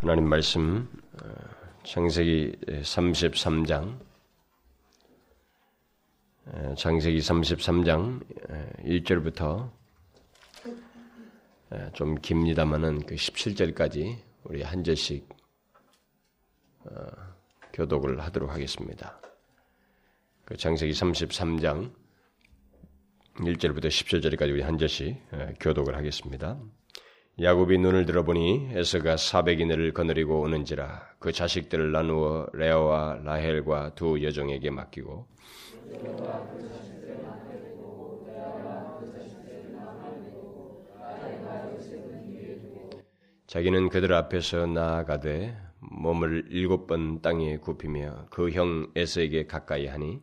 하나님 말씀 어, 창세기 33장 창세기 33장 1절부터 좀 깁니다만은 그 17절까지 우리 한 절씩 어, 교독을 하도록 하겠습니다. 그 창세기 33장 1절부터 17절까지 우리 한 절씩 교독을 하겠습니다. 야곱이 눈을 들어보니 에서가 사백이네를 거느리고 오는지라 그 자식들을 나누어 레아와 라헬과 두 여종에게 맡기고 자기는 그들 앞에서 나아가되 몸을 일곱 번 땅에 굽히며 그 형 에서에게 가까이 하니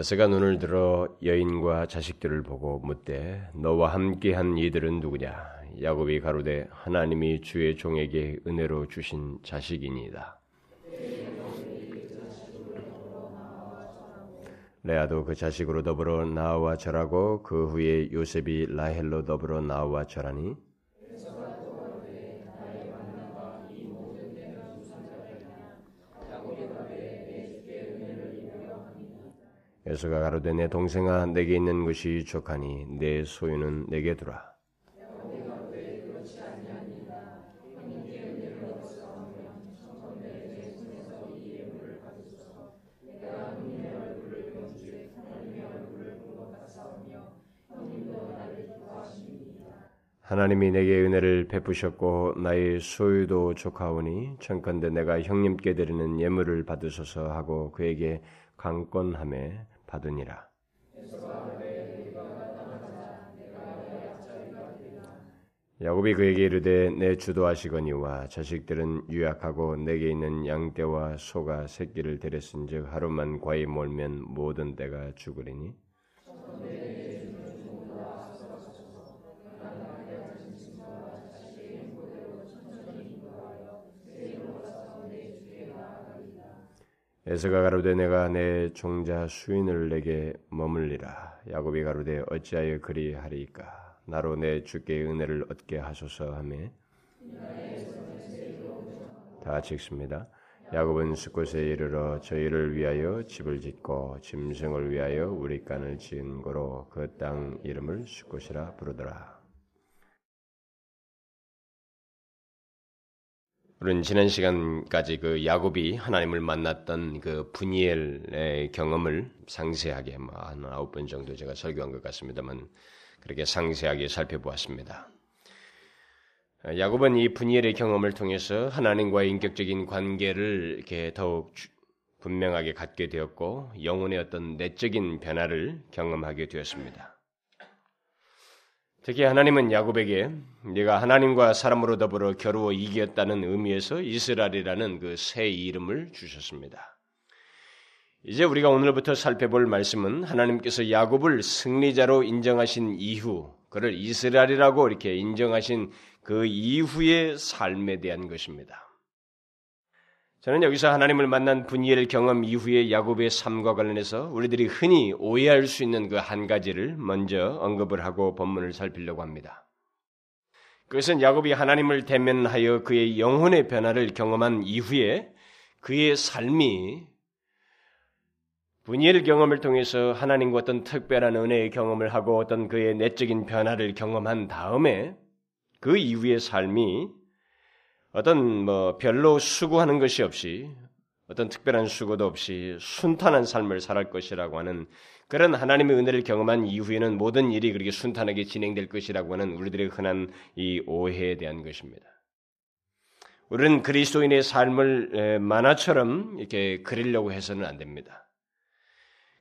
에서가 눈을 들어 여인과 자식들을 보고 묻되 너와 함께한 이들은 누구냐? 야곱이 가로되 하나님이 주의 종에게 은혜로 주신 자식이니이다. 레아도 그 자식으로 더불어 나와 절하고 그 후에 요셉이 라헬로 더불어 나와 절하니 에서가 가로되 내 동생아 내게 있는 것이 족하니 내 소유는 내게 두라. 하나님이 내게 은혜를 베푸셨고 나의 소유도 족하오니 청컨대 내가 형님께 드리는 예물을 받으소서 하고 그에게 강권함에 받으니라. 야곱이 그에게 이르되 내 주도하시거니와 자식들은 유약하고 내게 있는 양떼와 소가 새끼를 데렸은즉 하루만 과히 몰면 모든 때가 죽으리니 에서가 가로되 내가 내 종자 수인을 내게 머물리라. 야곱이 가로되 어찌하여 그리하리까? 나로 내 주께 은혜를 얻게 하소서 하매 다 읽습니다. 야곱은 숫곳에 이르러 저희를 위하여 집을 짓고 짐승을 위하여 우리 간을 지은 거로 그 땅 이름을 숫곳이라 부르더라. 우리는 지난 시간까지 그 야곱이 하나님을 만났던 그 분이엘의 경험을 상세하게 뭐한 아홉 번 정도 제가 설교한 것 같습니다만 그렇게 상세하게 살펴보았습니다. 야곱은 이 분이엘의 경험을 통해서 하나님과의 인격적인 관계를 이렇게 더욱 분명하게 갖게 되었고 영혼의 어떤 내적인 변화를 경험하게 되었습니다. 특히 하나님은 야곱에게 네가 하나님과 사람으로 더불어 겨루어 이겼다는 의미에서 이스라엘이라는 그 새 이름을 주셨습니다. 이제 우리가 오늘부터 살펴볼 말씀은 하나님께서 야곱을 승리자로 인정하신 이후 그를 이스라엘이라고 이렇게 인정하신 그 이후의 삶에 대한 것입니다. 저는 여기서 하나님을 만난 분이엘 경험 이후의 야곱의 삶과 관련해서 우리들이 흔히 오해할 수 있는 그 한 가지를 먼저 언급을 하고 본문을 살피려고 합니다. 그것은 야곱이 하나님을 대면하여 그의 영혼의 변화를 경험한 이후에 그의 삶이 분이엘 경험을 통해서 하나님과 어떤 특별한 은혜의 경험을 하고 어떤 그의 내적인 변화를 경험한 다음에 그 이후의 삶이 어떤 뭐 별로 수고하는 것이 없이 어떤 특별한 수고도 없이 순탄한 삶을 살할 것이라고 하는 그런 하나님의 은혜를 경험한 이후에는 모든 일이 그렇게 순탄하게 진행될 것이라고 하는 우리들의 흔한 이 오해에 대한 것입니다. 우리는 그리스도인의 삶을 만화처럼 이렇게 그리려고 해서는 안 됩니다.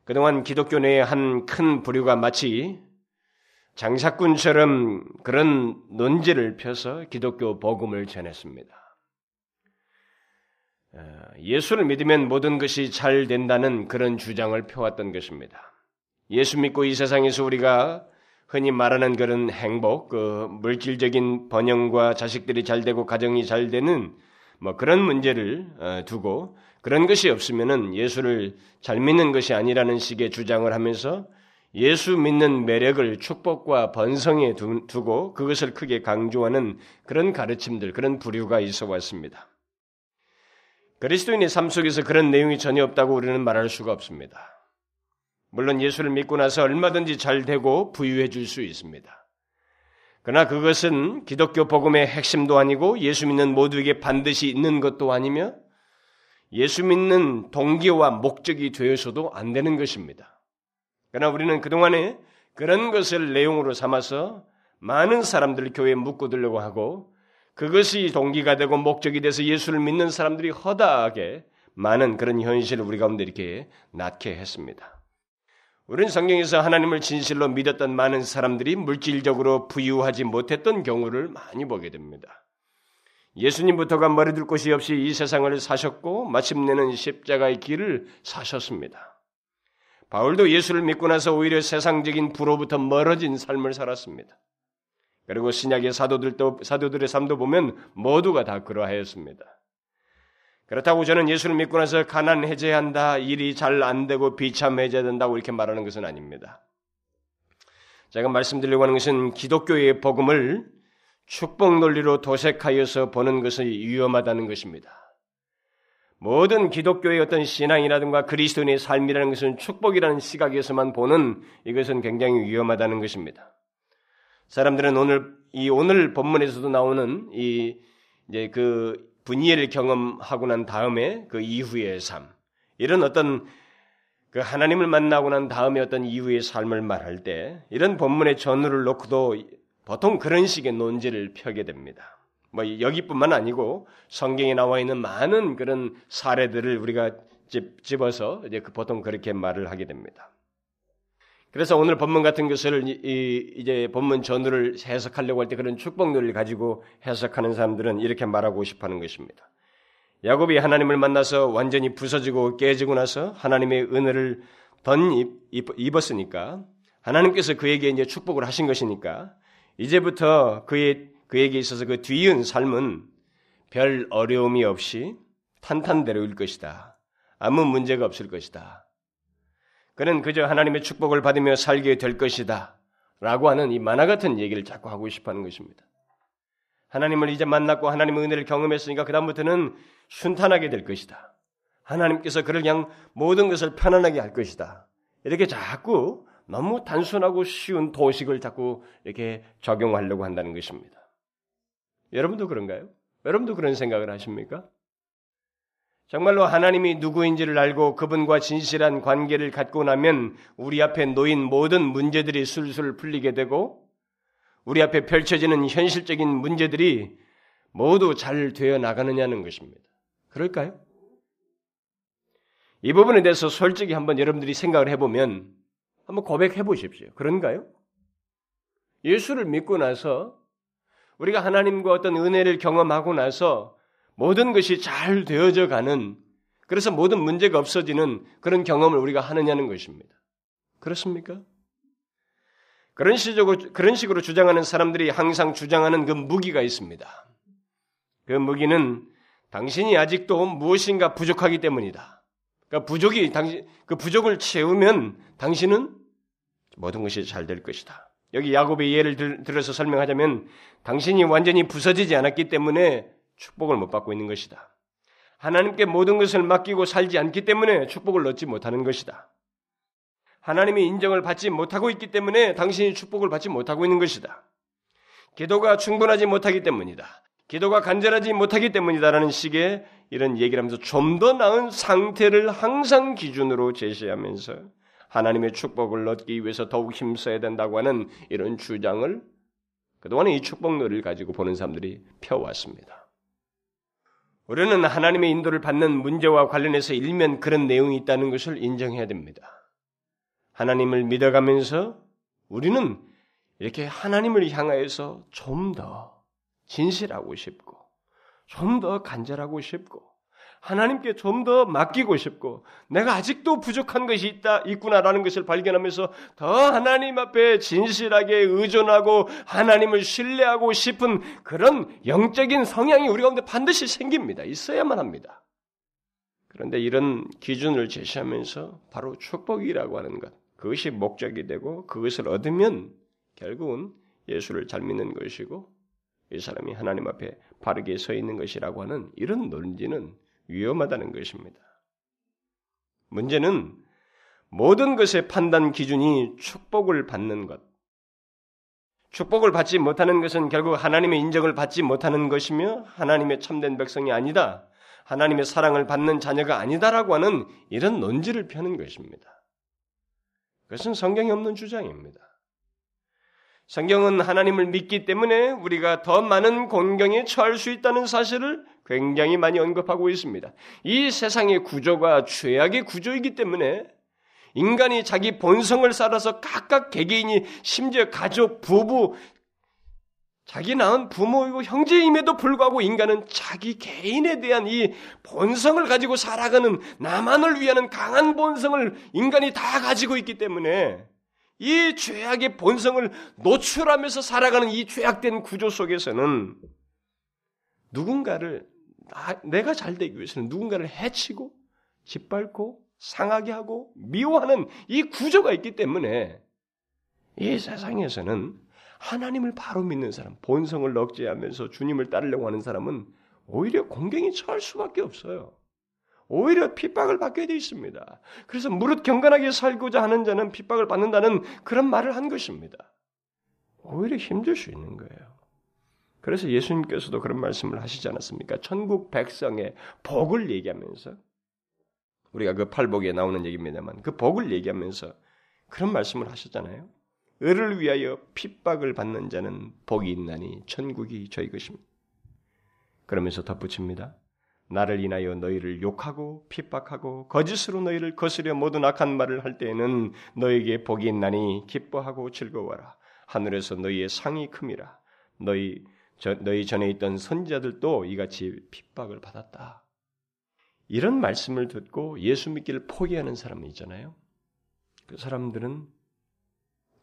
그동안 기독교 내의 한 큰 부류가 마치 장사꾼처럼 그런 논지를 펴서 기독교 복음을 전했습니다. 예수를 믿으면 모든 것이 잘 된다는 그런 주장을 펴왔던 것입니다. 예수 믿고 이 세상에서 우리가 흔히 말하는 그런 행복, 그 물질적인 번영과 자식들이 잘 되고 가정이 잘 되는 뭐 그런 문제를 어, 두고 그런 것이 없으면은 예수를 잘 믿는 것이 아니라는 식의 주장을 하면서 예수 믿는 매력을 축복과 번성에 두고 그것을 크게 강조하는 그런 가르침들, 그런 부류가 있어 왔습니다. 그리스도인의 삶 속에서 그런 내용이 전혀 없다고 우리는 말할 수가 없습니다. 물론 예수를 믿고 나서 얼마든지 잘 되고 부유해 줄수 있습니다. 그러나 그것은 기독교 복음의 핵심도 아니고 예수 믿는 모두에게 반드시 있는 것도 아니며 예수 믿는 동기와 목적이 되어서도 안 되는 것입니다. 그러나 우리는 그동안에 그런 것을 내용으로 삼아서 많은 사람들을 교회에 묶어두려고 하고 그것이 동기가 되고 목적이 돼서 예수를 믿는 사람들이 허다하게 많은 그런 현실을 우리 가운데 이렇게 낳게 했습니다. 우리는 성경에서 하나님을 진실로 믿었던 많은 사람들이 물질적으로 부유하지 못했던 경우를 많이 보게 됩니다. 예수님부터가 머리둘 곳이 없이 이 세상을 사셨고 마침내는 십자가의 길을 사셨습니다. 바울도 예수를 믿고 나서 오히려 세상적인 부로부터 멀어진 삶을 살았습니다. 그리고 신약의 사도들도 사도들의 삶도 보면 모두가 다 그러하였습니다. 그렇다고 저는 예수를 믿고 나서 가난 해제한다, 일이 잘 안 되고 비참해져야 된다고 이렇게 말하는 것은 아닙니다. 제가 말씀드리려고 하는 것은 기독교의 복음을 축복 논리로 도색하여서 보는 것이 위험하다는 것입니다. 모든 기독교의 어떤 신앙이라든가 그리스도인의 삶이라는 것은 축복이라는 시각에서만 보는 이것은 굉장히 위험하다는 것입니다. 사람들은 오늘 이 오늘 본문에서도 나오는 이 이제 그 분이를 경험하고 난 다음에 그 이후의 삶 이런 어떤 그 하나님을 만나고 난 다음에 어떤 이후의 삶을 말할 때 이런 본문의 전후를 놓고도 보통 그런 식의 논지를 펴게 됩니다. 뭐 여기뿐만 아니고 성경에 나와 있는 많은 그런 사례들을 우리가 집어서 이제 그 보통 그렇게 말을 하게 됩니다. 그래서 오늘 본문 같은 것을 이제 본문 전후를 해석하려고 할 때 그런 축복론을 가지고 해석하는 사람들은 이렇게 말하고 싶어하는 것입니다. 야곱이 하나님을 만나서 완전히 부서지고 깨지고 나서 하나님의 은혜를 던 입었으니까 하나님께서 그에게 이제 축복을 하신 것이니까 이제부터 그의, 그에게 있어서 그 뒤이은 삶은 별 어려움이 없이 탄탄대로일 것이다. 아무 문제가 없을 것이다. 그는 그저 하나님의 축복을 받으며 살게 될 것이다. 라고 하는 이 만화 같은 얘기를 자꾸 하고 싶어 하는 것입니다. 하나님을 이제 만났고 하나님의 은혜를 경험했으니까 그다음부터는 순탄하게 될 것이다. 하나님께서 그를 그냥 모든 것을 편안하게 할 것이다. 이렇게 자꾸 너무 단순하고 쉬운 도식을 자꾸 이렇게 적용하려고 한다는 것입니다. 여러분도 그런가요? 여러분도 그런 생각을 하십니까? 정말로 하나님이 누구인지를 알고 그분과 진실한 관계를 갖고 나면 우리 앞에 놓인 모든 문제들이 술술 풀리게 되고 우리 앞에 펼쳐지는 현실적인 문제들이 모두 잘 되어 나가느냐는 것입니다. 그럴까요? 이 부분에 대해서 솔직히 한번 여러분들이 생각을 해보면 한번 고백해 보십시오. 그런가요? 예수를 믿고 나서 우리가 하나님과 어떤 은혜를 경험하고 나서 모든 것이 잘 되어져 가는 그래서 모든 문제가 없어지는 그런 경험을 우리가 하느냐는 것입니다. 그렇습니까? 그런 식으로, 그런 식으로 주장하는 사람들이 항상 주장하는 그 무기가 있습니다. 그 무기는 당신이 아직도 무엇인가 부족하기 때문이다. 그러니까 부족이 당신 그 부족을 채우면 당신은 모든 것이 잘 될 것이다. 여기 야곱의 예를 들, 들어서 설명하자면 당신이 완전히 부서지지 않았기 때문에 축복을 못 받고 있는 것이다. 하나님께 모든 것을 맡기고 살지 않기 때문에 축복을 얻지 못하는 것이다. 하나님의 인정을 받지 못하고 있기 때문에 당신이 축복을 받지 못하고 있는 것이다. 기도가 충분하지 못하기 때문이다. 기도가 간절하지 못하기 때문이다라는 식의 이런 얘기를 하면서 좀 더 나은 상태를 항상 기준으로 제시하면서 하나님의 축복을 얻기 위해서 더욱 힘써야 된다고 하는 이런 주장을 그동안에 이 축복놀이를 가지고 보는 사람들이 펴왔습니다. 우리는 하나님의 인도를 받는 문제와 관련해서 일면 그런 내용이 있다는 것을 인정해야 됩니다. 하나님을 믿어가면서 우리는 이렇게 하나님을 향하여서 좀 더 진실하고 싶고, 좀 더 간절하고 싶고, 하나님께 좀 더 맡기고 싶고 내가 아직도 부족한 것이 있다 있구나라는 것을 발견하면서 더 하나님 앞에 진실하게 의존하고 하나님을 신뢰하고 싶은 그런 영적인 성향이 우리 가운데 반드시 생깁니다. 있어야만 합니다. 그런데 이런 기준을 제시하면서 바로 축복이라고 하는 것, 그것이 목적이 되고 그것을 얻으면 결국은 예수를 잘 믿는 것이고 이 사람이 하나님 앞에 바르게 서 있는 것이라고 하는 이런 논지는 위험하다는 것입니다. 문제는 모든 것의 판단 기준이 축복을 받는 것. 축복을 받지 못하는 것은 결국 하나님의 인정을 받지 못하는 것이며 하나님의 참된 백성이 아니다. 하나님의 사랑을 받는 자녀가 아니다라고 하는 이런 논지를 펴는 것입니다. 그것은 성경에 없는 주장입니다. 성경은 하나님을 믿기 때문에 우리가 더 많은 공경에 처할 수 있다는 사실을 굉장히 많이 언급하고 있습니다. 이 세상의 구조가 죄악의 구조이기 때문에 인간이 자기 본성을 살아서 각각 개개인이 심지어 가족, 부부, 자기 낳은 부모이고 형제임에도 불구하고 인간은 자기 개인에 대한 이 본성을 가지고 살아가는 나만을 위하는 강한 본성을 인간이 다 가지고 있기 때문에 이 죄악의 본성을 노출하면서 살아가는 이 죄악된 구조 속에서는 누군가를 내가 잘 되기 위해서는 누군가를 해치고 짓밟고 상하게 하고 미워하는 이 구조가 있기 때문에 이 세상에서는 하나님을 바로 믿는 사람, 본성을 억제하면서 주님을 따르려고 하는 사람은 오히려 공경에 처할 수밖에 없어요. 오히려 핍박을 받게 되어 있습니다. 그래서 무릇 경건하게 살고자 하는 자는 핍박을 받는다는 그런 말을 한 것입니다. 오히려 힘들 수 있는 거예요. 그래서 예수님께서도 그런 말씀을 하시지 않았습니까? 천국 백성의 복을 얘기하면서 우리가 그 팔복에 나오는 얘기입니다만 그 복을 얘기하면서 그런 말씀을 하셨잖아요. 을을 위하여 핍박을 받는 자는 복이 있나니 천국이 저희 것입니다. 그러면서 덧붙입니다. 나를 인하여 너희를 욕하고 핍박하고 거짓으로 너희를 거스려 모든 악한 말을 할 때에는 너에게 복이 있나니 기뻐하고 즐거워라. 하늘에서 너희의 상이 큼이라. 너희 저, 너희 전에 있던 선지자들도 이같이 핍박을 받았다. 이런 말씀을 듣고 예수 믿기를 포기하는 사람은 있잖아요. 그 사람들은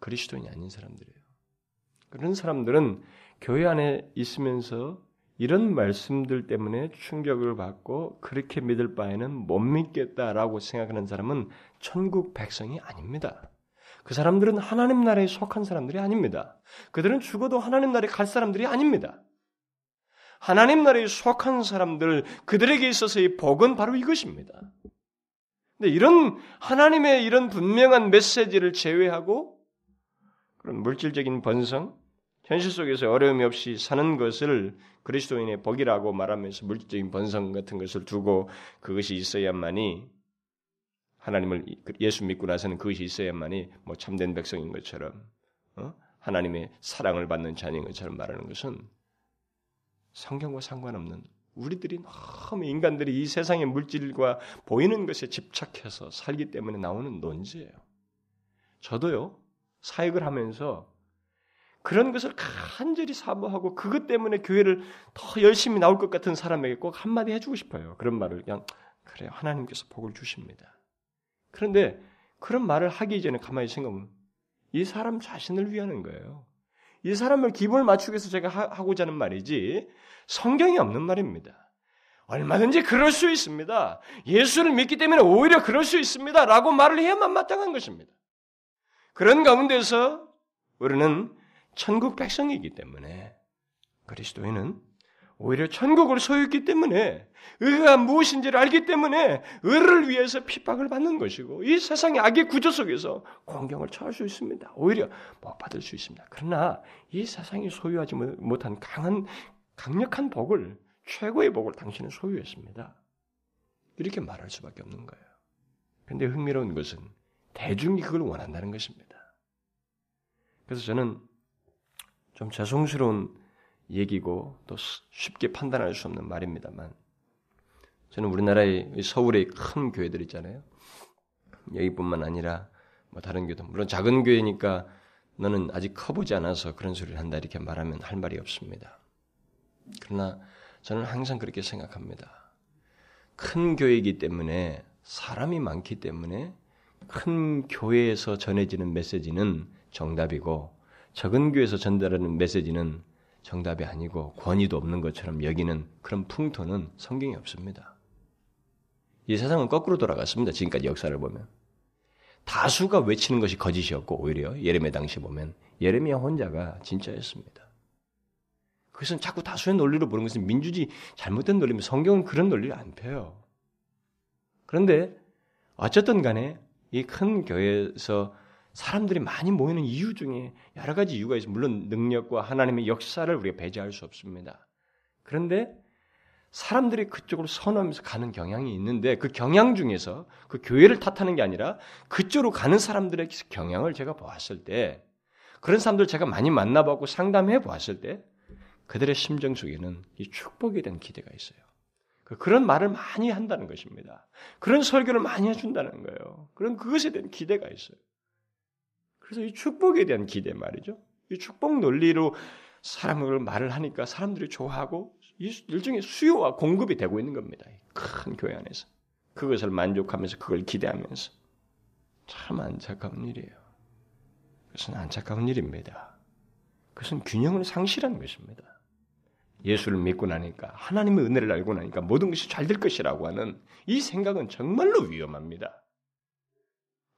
그리스도인이 아닌 사람들이에요. 그런 사람들은 교회 안에 있으면서 이런 말씀들 때문에 충격을 받고 그렇게 믿을 바에는 못 믿겠다라고 생각하는 사람은 천국 백성이 아닙니다. 그 사람들은 하나님 나라에 속한 사람들이 아닙니다. 그들은 죽어도 하나님 나라에 갈 사람들이 아닙니다. 하나님 나라에 속한 사람들, 그들에게 있어서의 복은 바로 이것입니다. 근데 이런 하나님의 이런 분명한 메시지를 제외하고 그런 물질적인 번성, 현실 속에서 어려움이 없이 사는 것을 그리스도인의 복이라고 말하면서 물질적인 번성 같은 것을 두고 그것이 있어야만이 하나님을 예수 믿고 나서는 그것이 있어야만이 뭐 참된 백성인 것처럼 어? 하나님의 사랑을 받는 자녀인 것처럼 말하는 것은 성경과 상관없는 우리들이 너무 인간들이 이 세상의 물질과 보이는 것에 집착해서 살기 때문에 나오는 논지예요. 저도요 사역을 하면서 그런 것을 간절히 사모하고 그것 때문에 교회를 더 열심히 나올 것 같은 사람에게 꼭 한마디 해주고 싶어요. 그런 말을 그냥 그래요. 하나님께서 복을 주십니다. 그런데 그런 말을 하기 전에 가만히 생각하면 이 사람 자신을 위하는 거예요. 이 사람을 기분을 맞추기 위해서 제가 하고자 하는 말이지 성경이 없는 말입니다. 얼마든지 그럴 수 있습니다. 예수를 믿기 때문에 오히려 그럴 수 있습니다. 라고 말을 해야만 마땅한 것입니다. 그런 가운데서 우리는 천국 백성이기 때문에 그리스도인은 오히려 천국을 소유했기 때문에 의가 무엇인지를 알기 때문에 의를 위해서 핍박을 받는 것이고 이 세상의 악의 구조 속에서 공경을 처할 수 있습니다. 오히려 못 받을 수 있습니다. 그러나 이 세상이 소유하지 못한 강한 강력한 복을 최고의 복을 당신은 소유했습니다. 이렇게 말할 수밖에 없는 거예요. 근데 흥미로운 것은 대중이 그걸 원한다는 것입니다. 그래서 저는 좀 죄송스러운 얘기고 또 쉽게 판단할 수 없는 말입니다만 저는 우리나라의 서울의 큰 교회들 있잖아요. 여기뿐만 아니라 뭐 다른 교도 물론 작은 교회니까 너는 아직 커보지 않아서 그런 소리를 한다 이렇게 말하면 할 말이 없습니다. 그러나 저는 항상 그렇게 생각합니다. 큰 교회이기 때문에 사람이 많기 때문에 큰 교회에서 전해지는 메시지는 정답이고 적은 교회에서 전달하는 메시지는 정답이 아니고 권위도 없는 것처럼 여기는 그런 풍토는 성경에 없습니다. 이 세상은 거꾸로 돌아갔습니다. 지금까지 역사를 보면. 다수가 외치는 것이 거짓이었고 오히려 예레미야 당시 보면 예레미야 혼자가 진짜였습니다. 그것은 자꾸 다수의 논리로 보는 것은 민주주의 잘못된 논리면 성경은 그런 논리를 안 펴요. 그런데 어쨌든 간에 이 큰 교회에서 사람들이 많이 모이는 이유 중에 여러 가지 이유가 있어요. 물론 능력과 하나님의 역사를 우리가 배제할 수 없습니다. 그런데 사람들이 그쪽으로 선하면서 가는 경향이 있는데 그 경향 중에서 그 교회를 탓하는 게 아니라 그쪽으로 가는 사람들의 경향을 제가 보았을 때 그런 사람들 제가 많이 만나보고 상담해 보았을 때 그들의 심정 속에는 이 축복에 대한 기대가 있어요. 그 그런 말을 많이 한다는 것입니다. 그런 설교를 많이 해준다는 거예요. 그런 그것에 대한 기대가 있어요. 그래서 이 축복에 대한 기대 말이죠. 이 축복 논리로 사람을 말을 하니까 사람들이 좋아하고 일종의 수요와 공급이 되고 있는 겁니다. 큰 교회 안에서. 그것을 만족하면서 그걸 기대하면서. 참 안타까운 일이에요. 그것은 안타까운 일입니다. 그것은 균형을 상실하는 것입니다. 예수를 믿고 나니까 하나님의 은혜를 알고 나니까 모든 것이 잘 될 것이라고 하는 이 생각은 정말로 위험합니다.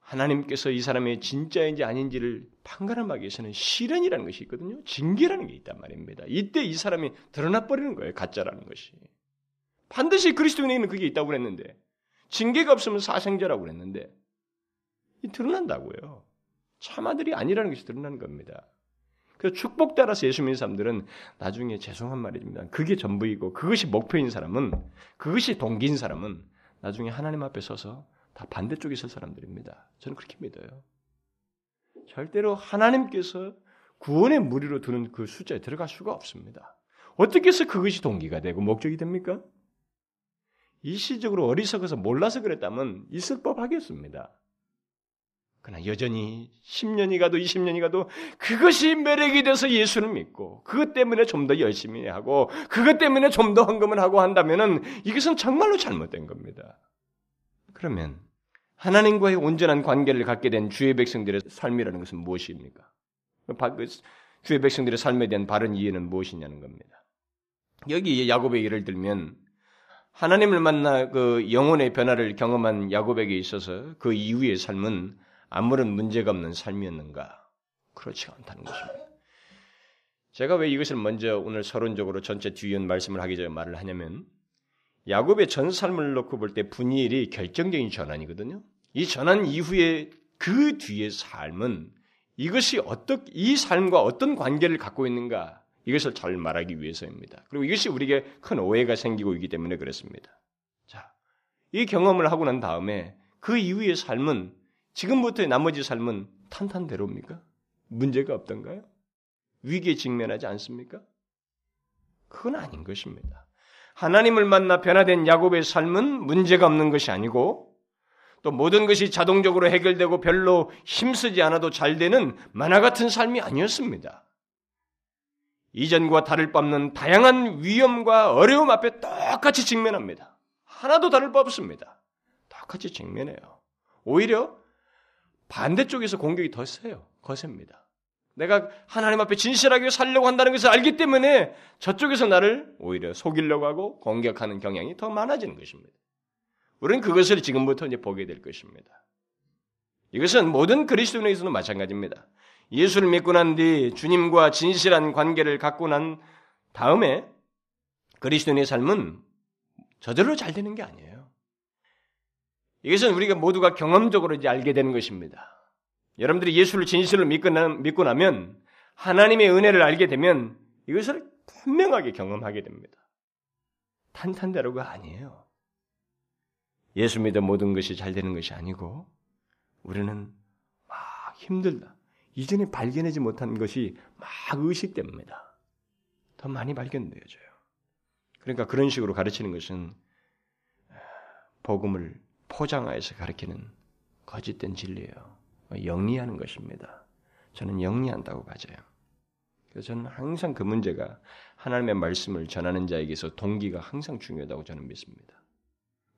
하나님께서 이 사람의 진짜인지 아닌지를 판가름하기 위해서는 실현이라는 것이 있거든요. 징계라는 게 있단 말입니다. 이때 이 사람이 드러나 버리는 거예요. 가짜라는 것이. 반드시 그리스도인에게는 그게 있다고 그랬는데 징계가 없으면 사생자라고 그랬는데 드러난다고요. 참아들이 아니라는 것이 드러나는 겁니다. 그 축복 따라서 예수 믿는 사람들은 나중에 죄송한 말입니다. 그게 전부이고 그것이 목표인 사람은 그것이 동기인 사람은 나중에 하나님 앞에 서서 다 반대쪽에 설 사람들입니다. 저는 그렇게 믿어요. 절대로 하나님께서 구원의 무리로 두는 그 숫자에 들어갈 수가 없습니다. 어떻게 해서 그것이 동기가 되고 목적이 됩니까? 일시적으로 어리석어서 몰라서 그랬다면 있을 법 하겠습니다. 그러나 여전히 10년이 가도 20년이 가도 그것이 매력이 돼서 예수를 믿고 그것 때문에 좀 더 열심히 하고 그것 때문에 좀 더 헌금을 하고 한다면은 이것은 정말로 잘못된 겁니다. 그러면 하나님과의 온전한 관계를 갖게 된 주의 백성들의 삶이라는 것은 무엇입니까? 그 주의 백성들의 삶에 대한 바른 이해는 무엇이냐는 겁니다. 여기 야곱의 예를 들면 하나님을 만나 그 영혼의 변화를 경험한 야곱에게 있어서 그 이후의 삶은 아무런 문제가 없는 삶이었는가? 그렇지 않다는 것입니다. 제가 왜 이것을 먼저 오늘 서론적으로 전체 뒤이은 말씀을 하기 전에 말을 하냐면 야곱의 전 삶을 놓고 볼 때 분일이 결정적인 전환이거든요. 이 전환 이후에 그 뒤의 삶은 이것이 어떻게 이 삶과 어떤 관계를 갖고 있는가 이것을 잘 말하기 위해서입니다. 그리고 이것이 우리에게 큰 오해가 생기고 있기 때문에 그렇습니다. 자, 이 경험을 하고 난 다음에 그 이후의 삶은 지금부터의 나머지 삶은 탄탄대로입니까? 문제가 없던가요? 위기에 직면하지 않습니까? 그건 아닌 것입니다. 하나님을 만나 변화된 야곱의 삶은 문제가 없는 것이 아니고 또 모든 것이 자동적으로 해결되고 별로 힘쓰지 않아도 잘 되는 만화 같은 삶이 아니었습니다. 이전과 다를 바 없는 다양한 위험과 어려움 앞에 똑같이 직면합니다. 하나도 다를 바 없습니다. 똑같이 직면해요. 오히려 반대쪽에서 공격이 더 세요. 거셉니다. 내가 하나님 앞에 진실하게 살려고 한다는 것을 알기 때문에 저쪽에서 나를 오히려 속이려고 하고 공격하는 경향이 더 많아지는 것입니다. 우리는 그것을 지금부터 이제 보게 될 것입니다. 이것은 모든 그리스도인에게서도 마찬가지입니다. 예수를 믿고 난 뒤 주님과 진실한 관계를 갖고 난 다음에 그리스도인의 삶은 저절로 잘 되는 게 아니에요. 이것은 우리가 모두가 경험적으로 이제 알게 되는 것입니다. 여러분들이 예수를 진실로 믿고, 나면 하나님의 은혜를 알게 되면 이것을 분명하게 경험하게 됩니다. 탄탄대로가 아니에요. 예수 믿어 모든 것이 잘 되는 것이 아니고 우리는 막 힘들다. 이전에 발견하지 못한 것이 막 의식됩니다. 더 많이 발견되어져요. 그러니까 그런 식으로 가르치는 것은 복음을 포장하여서 가르치는 거짓된 진리예요. 영리하는 것입니다. 저는 영리한다고 가져요. 그래서 저는 항상 그 문제가 하나님의 말씀을 전하는 자에게서 동기가 항상 중요하다고 저는 믿습니다.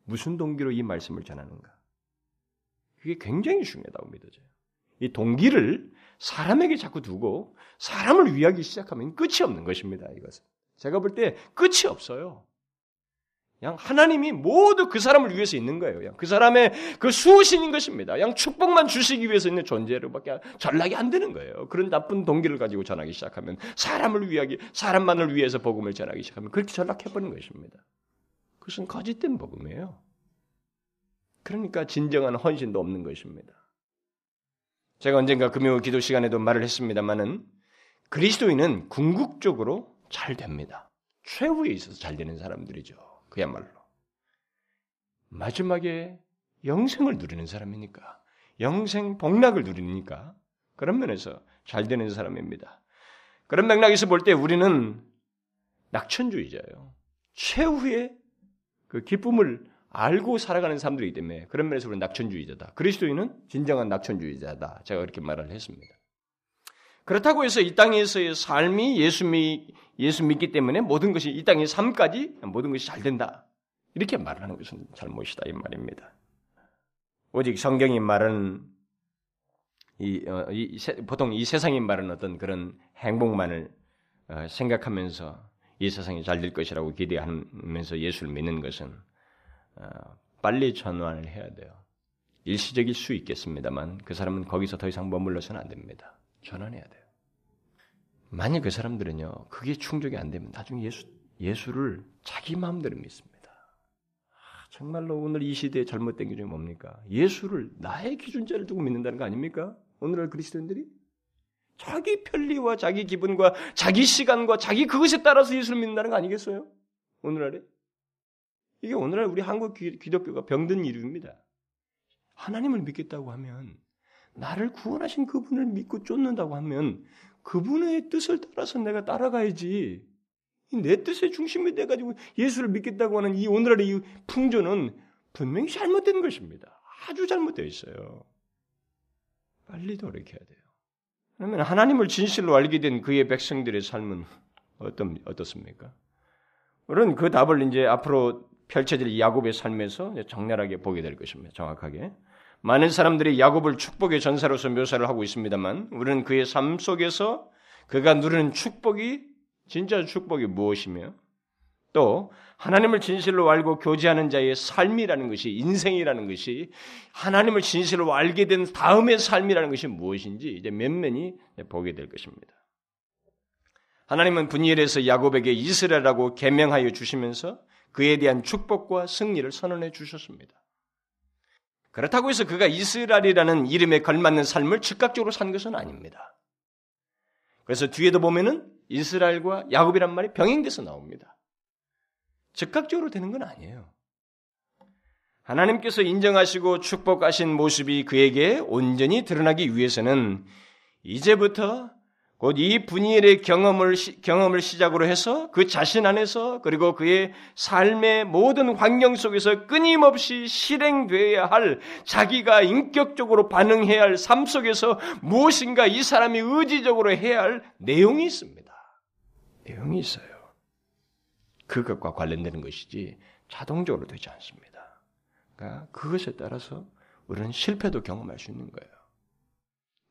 무슨 동기로 이 말씀을 전하는가? 그게 굉장히 중요하다고 믿어져요. 이 동기를 사람에게 자꾸 두고 사람을 위하기 시작하면 끝이 없는 것입니다. 이것은 제가 볼 때 끝이 없어요. 그냥 하나님이 모두 그 사람을 위해서 있는 거예요. 그냥 그 사람의 그 수호신인 것입니다. 그냥 축복만 주시기 위해서 있는 존재로밖에 전락이 안 되는 거예요. 그런 나쁜 동기를 가지고 전하기 시작하면 사람을 위하기, 사람만을 위해서 복음을 전하기 시작하면 그렇게 전락해버리는 것입니다. 그것은 거짓된 복음이에요. 그러니까 진정한 헌신도 없는 것입니다. 제가 언젠가 금요 기도 시간에도 말을 했습니다만은 그리스도인은 궁극적으로 잘 됩니다. 최후에 있어서 잘 되는 사람들이죠. 그야말로. 마지막에 영생을 누리는 사람이니까. 영생 복락을 누리니까. 그런 면에서 잘 되는 사람입니다. 그런 맥락에서 볼 때 우리는 낙천주의자예요. 최후의 그 기쁨을 알고 살아가는 사람들이기 때문에 그런 면에서 우리는 낙천주의자다. 그리스도인은 진정한 낙천주의자다. 제가 그렇게 말을 했습니다. 그렇다고 해서 이 땅에서의 삶이 예수, 믿, 예수 믿기 때문에 모든 것이 이 땅의 삶까지 모든 것이 잘 된다. 이렇게 말하는 것은 잘못이다 이 말입니다. 오직 성경이 말하는 이, 어, 이 보통 이 세상이 말하는 어떤 그런 행복만을 어, 생각하면서 이 세상이 잘 될 것이라고 기대하면서 예수를 믿는 것은 어, 빨리 전환을 해야 돼요. 일시적일 수 있겠습니다만 그 사람은 거기서 더 이상 머물러서는 안 됩니다. 전환해야 돼요. 만약 그 사람들은요, 그게 충족이 안 되면 나중에 예수, 예수를 자기 마음대로 믿습니다. 아, 정말로 오늘 이 시대에 잘못된 게 중에 뭡니까? 예수를 나의 기준자를 두고 믿는다는 거 아닙니까? 오늘날 그리스도인들이? 자기 편리와 자기 기분과 자기 시간과 자기 그것에 따라서 예수를 믿는다는 거 아니겠어요? 오늘날에? 이게 오늘날 우리 한국 기독교가 병든 이유입니다. 하나님을 믿겠다고 하면 나를 구원하신 그분을 믿고 쫓는다고 하면 그분의 뜻을 따라서 내가 따라가야지. 내 뜻의 중심이 돼가지고 예수를 믿겠다고 하는 이 오늘날의 이 풍조는 분명히 잘못된 것입니다. 아주 잘못되어 있어요. 빨리 돌이켜야 돼요. 그러면 하나님을 진실로 알게 된 그의 백성들의 삶은 어떤, 어떻습니까? 우리는 그 답을 이제 앞으로 펼쳐질 야곱의 삶에서 정렬하게 보게 될 것입니다. 정확하게. 많은 사람들이 야곱을 축복의 전사로서 묘사를 하고 있습니다만 우리는 그의 삶 속에서 그가 누리는 축복이 진짜 축복이 무엇이며 또 하나님을 진실로 알고 교제하는 자의 삶이라는 것이 인생이라는 것이 하나님을 진실로 알게 된 다음의 삶이라는 것이 무엇인지 이제 면면히 보게 될 것입니다. 하나님은 분이엘에서 야곱에게 이스라엘라고 개명하여 주시면서 그에 대한 축복과 승리를 선언해 주셨습니다. 그렇다고 해서 그가 이스라엘이라는 이름에 걸맞는 삶을 즉각적으로 산 것은 아닙니다. 그래서 뒤에도 보면은 이스라엘과 야곱이란 말이 병행돼서 나옵니다. 즉각적으로 되는 건 아니에요. 하나님께서 인정하시고 축복하신 모습이 그에게 온전히 드러나기 위해서는 이제부터 곧 이 분이엘의 경험을, 경험을 시작으로 해서 그 자신 안에서 그리고 그의 삶의 모든 환경 속에서 끊임없이 실행되어야 할 자기가 인격적으로 반응해야 할 삶 속에서 무엇인가 이 사람이 의지적으로 해야 할 내용이 있습니다. 내용이 있어요. 그것과 관련되는 것이지 자동적으로 되지 않습니다. 그러니까 그것에 따라서 우리는 실패도 경험할 수 있는 거예요.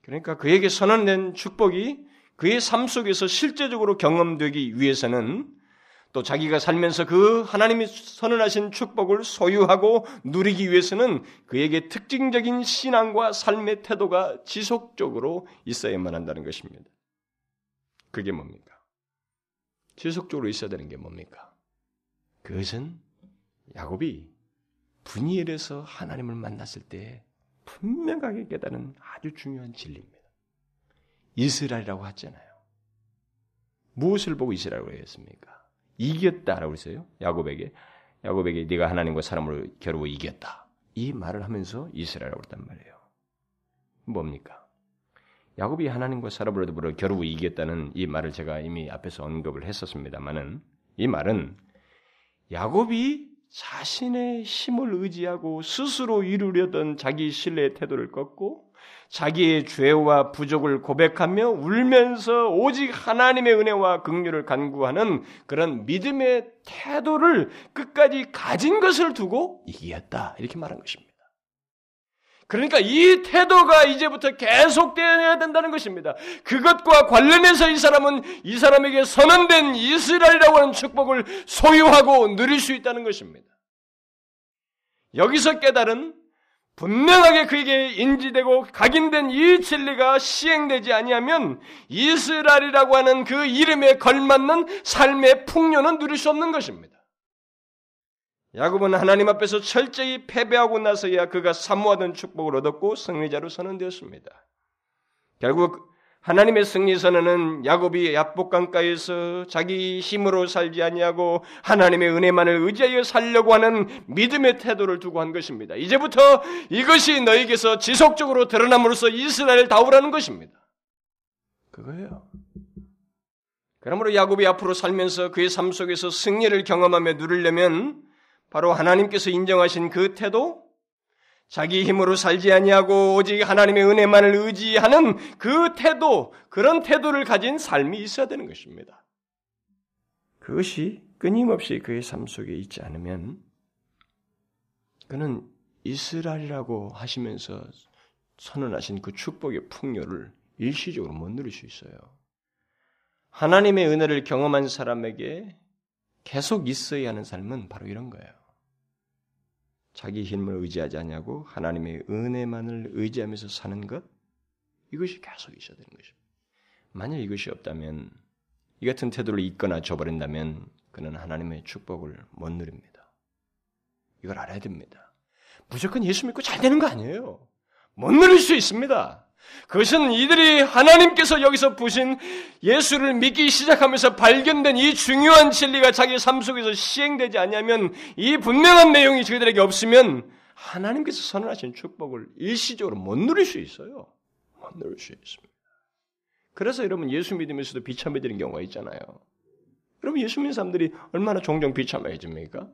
그러니까 그에게 선언된 축복이 그의 삶 속에서 실제적으로 경험되기 위해서는 또 자기가 살면서 그 하나님이 선언하신 축복을 소유하고 누리기 위해서는 그에게 특징적인 신앙과 삶의 태도가 지속적으로 있어야만 한다는 것입니다. 그게 뭡니까? 지속적으로 있어야 되는 게 뭡니까? 그것은 야곱이 분이엘에서 하나님을 만났을 때 분명하게 깨달은 아주 중요한 진리입니다. 이스라엘이라고 하잖아요. 무엇을 보고 이스라엘이라고 했습니까? 이겼다라고 했어요. 야곱에게. 야곱에게 네가 하나님과 사람을 겨루어 이겼다. 이 말을 하면서 이스라엘이라고 했단 말이에요. 뭡니까? 야곱이 하나님과 사람을 더불어 겨루어 이겼다는 이 말을 제가 이미 앞에서 언급을 했었습니다만은 이 말은 야곱이 자신의 힘을 의지하고 스스로 이루려던 자기 신뢰의 태도를 꺾고 자기의 죄와 부족을 고백하며 울면서 오직 하나님의 은혜와 긍휼을 간구하는 그런 믿음의 태도를 끝까지 가진 것을 두고 이겼다 이렇게 말한 것입니다. 그러니까 이 태도가 이제부터 계속되어야 된다는 것입니다. 그것과 관련해서 이 사람은 이 사람에게 선언된 이스라엘이라고 하는 축복을 소유하고 누릴 수 있다는 것입니다. 여기서 깨달은 분명하게 그에게 인지되고 각인된 이 진리가 시행되지 아니하면 이스라엘이라고 하는 그 이름에 걸맞는 삶의 풍요는 누릴 수 없는 것입니다. 야곱은 하나님 앞에서 철저히 패배하고 나서야 그가 사모하던 축복을 얻었고 승리자로 선언되었습니다. 결국 하나님의 승리 선언은 야곱이 야복강가에서 자기 힘으로 살지 아니하고 하나님의 은혜만을 의지하여 살려고 하는 믿음의 태도를 두고 한 것입니다. 이제부터 이것이 너에게서 지속적으로 드러남으로써 이스라엘을 다우라는 것입니다. 그거예요. 그러므로 야곱이 앞으로 살면서 그의 삶 속에서 승리를 경험하며 누리려면 바로 하나님께서 인정하신 그 태도, 자기 힘으로 살지 아니하고 오직 하나님의 은혜만을 의지하는 그 태도, 그런 태도를 가진 삶이 있어야 되는 것입니다. 그것이 끊임없이 그의 삶 속에 있지 않으면 그는 이스라엘이라고 하시면서 선언하신 그 축복의 풍요를 일시적으로 못 누릴 수 있어요. 하나님의 은혜를 경험한 사람에게 계속 있어야 하는 삶은 바로 이런 거예요. 자기 힘을 의지하지 않냐고 하나님의 은혜만을 의지하면서 사는 것 이것이 계속 있어야 되는 것입니다. 만약 이것이 없다면 이 같은 태도를 잊거나 저버린다면 그는 하나님의 축복을 못 누립니다. 이걸 알아야 됩니다. 무조건 예수 믿고 잘 되는 거 아니에요. 못 누릴 수 있습니다. 그것은 이들이 하나님께서 여기서 부신 예수를 믿기 시작하면서 발견된 이 중요한 진리가 자기 삶 속에서 시행되지 않냐면 이 분명한 내용이 저희들에게 없으면 하나님께서 선언하신 축복을 일시적으로 못 누릴 수 있어요. 못 누릴 수 있습니다. 그래서 여러분 예수 믿으면서도 비참해지는 경우가 있잖아요. 여러분 예수 믿는 사람들이 얼마나 종종 비참해집니까?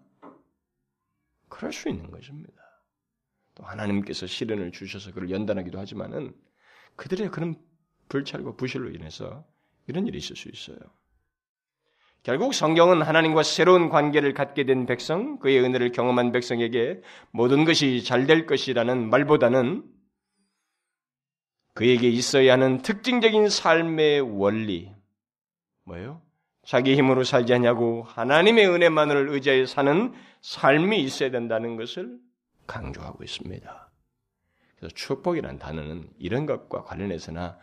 그럴 수 있는 것입니다. 또 하나님께서 시련을 주셔서 그를 연단하기도 하지만은 그들의 그런 불찰과 부실로 인해서 이런 일이 있을 수 있어요. 결국 성경은 하나님과 새로운 관계를 갖게 된 백성, 그의 은혜를 경험한 백성에게 모든 것이 잘 될 것이라는 말보다는 그에게 있어야 하는 특징적인 삶의 원리, 뭐예요? 자기 힘으로 살지 않냐고 하나님의 은혜만을 의지하여 사는 삶이 있어야 된다는 것을 강조하고 있습니다. 그래서 축복이라는 단어는 이런 것과 관련해서나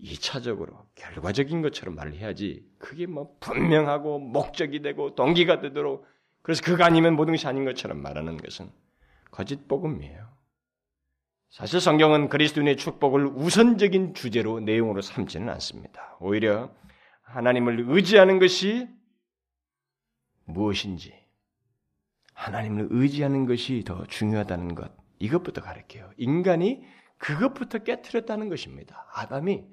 2차적으로 결과적인 것처럼 말을 해야지 그게 뭐 분명하고 목적이 되고 동기가 되도록 그래서 그가 아니면 모든 것이 아닌 것처럼 말하는 것은 거짓 복음이에요. 사실 성경은 그리스도인의 축복을 우선적인 주제로 내용으로 삼지는 않습니다. 오히려 하나님을 의지하는 것이 무엇인지 하나님을 의지하는 것이 더 중요하다는 것 이것부터 가르쳐요. 인간이 그것부터 깨뜨렸다는 것입니다. 아담이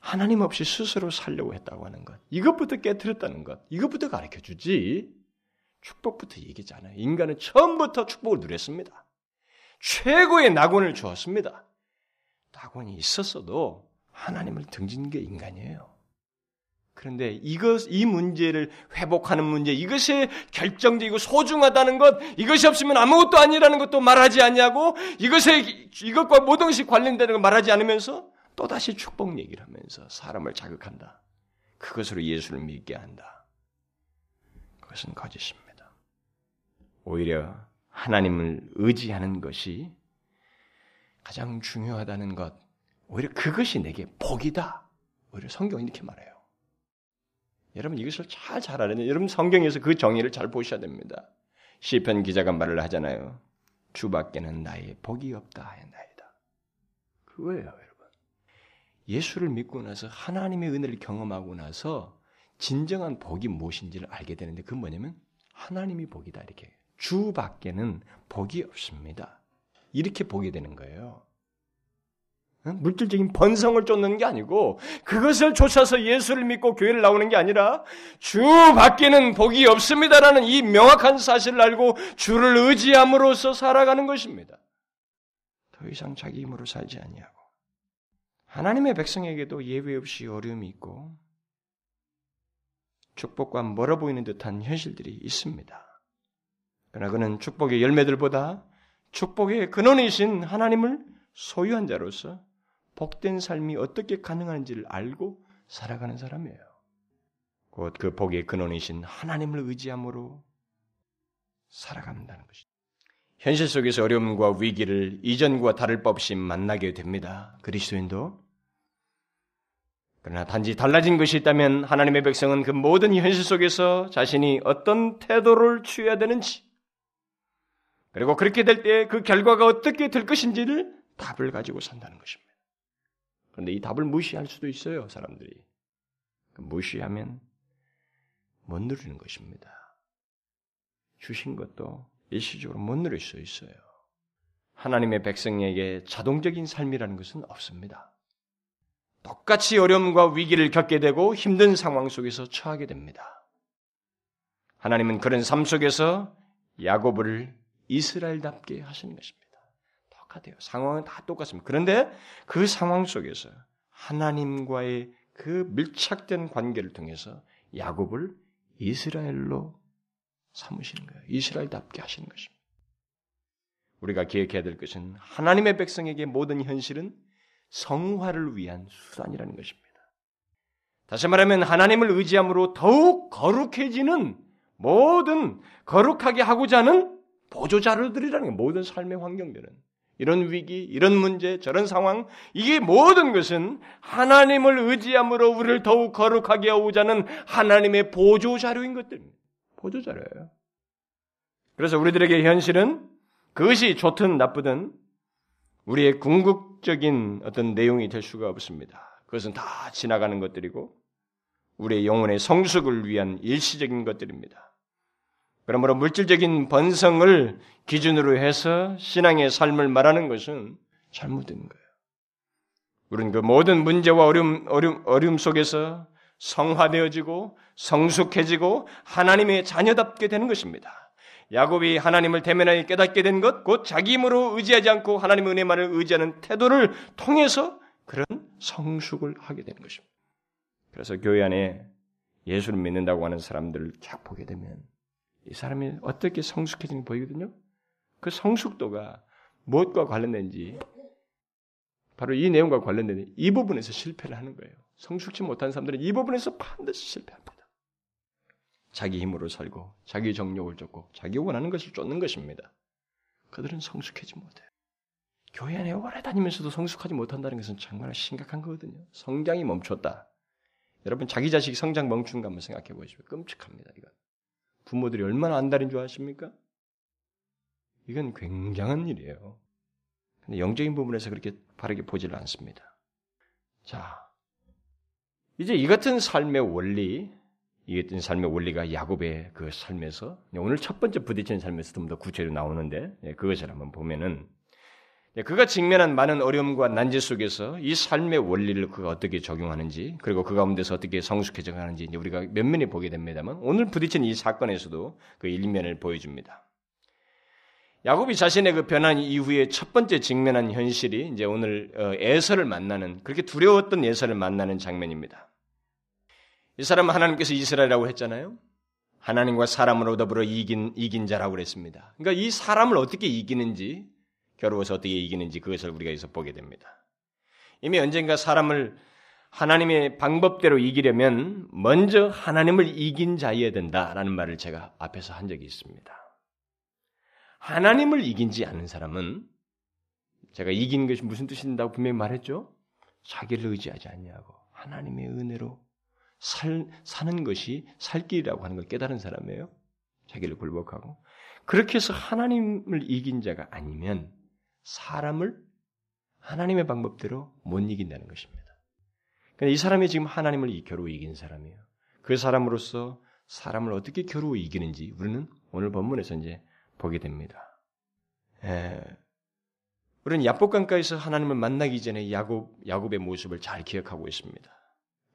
하나님 없이 스스로 살려고 했다고 하는 것. 이것부터 깨뜨렸다는 것. 이것부터 가르쳐 주지. 축복부터 얘기지 않아요. 인간은 처음부터 축복을 누렸습니다. 최고의 낙원을 주었습니다. 낙원이 있었어도 하나님을 등진 게 인간이에요. 그런데 이것, 이 문제를 회복하는 문제, 이것이 결정적이고 소중하다는 것, 이것이 없으면 아무것도 아니라는 것도 말하지 않냐고, 이것에, 이것과 모든 것이 관련되는 걸 말하지 않으면서 또다시 축복 얘기를 하면서 사람을 자극한다. 그것으로 예수를 믿게 한다. 그것은 거짓입니다. 오히려 하나님을 의지하는 것이 가장 중요하다는 것, 오히려 그것이 내게 복이다. 오히려 성경이 이렇게 말해요. 여러분 이것을 잘 잘 알아야 돼요. 여러분 성경에서 그 정의를 잘 보셔야 됩니다. 시편 기자가 말을 하잖아요. 주밖에는 나의 복이 없다 하였나이다. 그거예요, 여러분. 예수를 믿고 나서 하나님의 은혜를 경험하고 나서 진정한 복이 무엇인지를 알게 되는데 그 뭐냐면 하나님이 복이다 이렇게 주밖에는 복이 없습니다. 이렇게 보게 되는 거예요. 물질적인 번성을 쫓는 게 아니고 그것을 쫓아서 예수를 믿고 교회를 나오는 게 아니라 주 밖에는 복이 없습니다라는 이 명확한 사실을 알고 주를 의지함으로써 살아가는 것입니다. 더 이상 자기 힘으로 살지 아니하고 하나님의 백성에게도 예외 없이 어려움이 있고 축복과 멀어 보이는 듯한 현실들이 있습니다. 그러나 그는 축복의 열매들보다 축복의 근원이신 하나님을 소유한 자로서 복된 삶이 어떻게 가능한지를 알고 살아가는 사람이에요. 곧 그 복의 근원이신 하나님을 의지함으로 살아간다는 것이죠. 현실 속에서 어려움과 위기를 이전과 다를 바 없이 만나게 됩니다. 그리스도인도. 그러나 단지 달라진 것이 있다면 하나님의 백성은 그 모든 현실 속에서 자신이 어떤 태도를 취해야 되는지, 그리고 그렇게 될 때 그 결과가 어떻게 될 것인지를 답을 가지고 산다는 것입니다. 그런데 이 답을 무시할 수도 있어요, 사람들이. 그 무시하면 못 누리는 것입니다. 주신 것도 일시적으로 못 누릴 수 있어요. 하나님의 백성에게 자동적인 삶이라는 것은 없습니다. 똑같이 어려움과 위기를 겪게 되고 힘든 상황 속에서 처하게 됩니다. 하나님은 그런 삶 속에서 야곱을 이스라엘답게 하시는 것입니다. 똑같아요. 상황은 다 똑같습니다. 그런데 그 상황 속에서 하나님과의 그 밀착된 관계를 통해서 야곱을 이스라엘로 삼으시는 거예요. 이스라엘답게 하시는 것입니다. 우리가 기억해야 될 것은 하나님의 백성에게 모든 현실은 성화를 위한 수단이라는 것입니다. 다시 말하면 하나님을 의지함으로 더욱 거룩해지는 모든 거룩하게 하고자 하는 보조자료들이라는 게 모든 삶의 환경들은 이런 위기, 이런 문제, 저런 상황 이게 모든 것은 하나님을 의지함으로 우리를 더욱 거룩하게 하고자 하는 하나님의 보조자료인 것들입니다. 보조자료예요. 그래서 우리들에게 현실은 그것이 좋든 나쁘든 우리의 궁극적인 어떤 내용이 될 수가 없습니다. 그것은 다 지나가는 것들이고 우리의 영혼의 성숙을 위한 일시적인 것들입니다. 그러므로 물질적인 번성을 기준으로 해서 신앙의 삶을 말하는 것은 잘못된 거예요. 우리는 그 모든 문제와 어려움, 어려움, 어려움 속에서 성화되어지고 성숙해지고 하나님의 자녀답게 되는 것입니다. 야곱이 하나님을 대면하게 깨닫게 된 것, 곧 자기 힘으로 의지하지 않고 하나님의 은혜만을 의지하는 태도를 통해서 그런 성숙을 하게 되는 것입니다. 그래서 교회 안에 예수를 믿는다고 하는 사람들을 쫙 보게 되면 이 사람이 어떻게 성숙해지는 게 보이거든요. 그 성숙도가 무엇과 관련된지 바로 이 내용과 관련된 이 부분에서 실패를 하는 거예요. 성숙치 못한 사람들은 이 부분에서 반드시 실패합니다. 자기 힘으로 살고 자기 정욕을 쫓고 자기 원하는 것을 쫓는 것입니다. 그들은 성숙하지 못해요. 교회 안에 오래 다니면서도 성숙하지 못한다는 것은 정말 심각한 거거든요. 성장이 멈췄다. 여러분 자기 자식 성장 멈춘 거 한번 생각해 보시면 끔찍합니다. 이건 부모들이 얼마나 안달인 줄 아십니까? 이건 굉장한 일이에요. 근데 영적인 부분에서 그렇게 바르게 보지를 않습니다. 자, 이제 이 같은 삶의 원리, 이 같은 삶의 원리가 야곱의 그 삶에서 오늘 첫 번째 부딪히는 삶에서 좀 더 구체로 나오는데 예, 그것을 한번 보면은 예, 그가 직면한 많은 어려움과 난제 속에서 이 삶의 원리를 그가 어떻게 적용하는지 그리고 그 가운데서 어떻게 성숙해져 가는지 우리가 면면히 보게 됩니다만 오늘 부딪힌 이 사건에서도 그 일면을 보여줍니다. 야곱이 자신의 그 변한 이후에 첫 번째 직면한 현실이 이제 오늘 어, 에서를 만나는 그렇게 두려웠던 에서를 만나는 장면입니다. 이 사람은 하나님께서 이스라엘이라고 했잖아요. 하나님과 사람으로 더불어 이긴 이긴 자라고 그랬습니다. 그러니까 이 사람을 어떻게 이기는지 겨루어서 어떻게 이기는지 그것을 우리가 여기서 보게 됩니다. 이미 언젠가 사람을 하나님의 방법대로 이기려면 먼저 하나님을 이긴 자여야 된다라는 말을 제가 앞에서 한 적이 있습니다. 하나님을 이긴지 않는 사람은 제가 이긴 것이 무슨 뜻인다고 분명히 말했죠? 자기를 의지하지 않냐고 하나님의 은혜로 살, 사는 것이 살 길이라고 하는 걸 깨달은 사람이에요. 자기를 굴복하고 그렇게 해서 하나님을 이긴 자가 아니면 사람을 하나님의 방법대로 못 이긴다는 것입니다. 이 사람이 지금 하나님을 겨루 이긴 사람이에요. 그 사람으로서 사람을 어떻게 겨루 이기는지 우리는 오늘 본문에서 이제 보게 됩니다. 에, 우리는 야복강가에서 하나님을 만나기 전에 야곱, 야곱의 모습을 잘 기억하고 있습니다.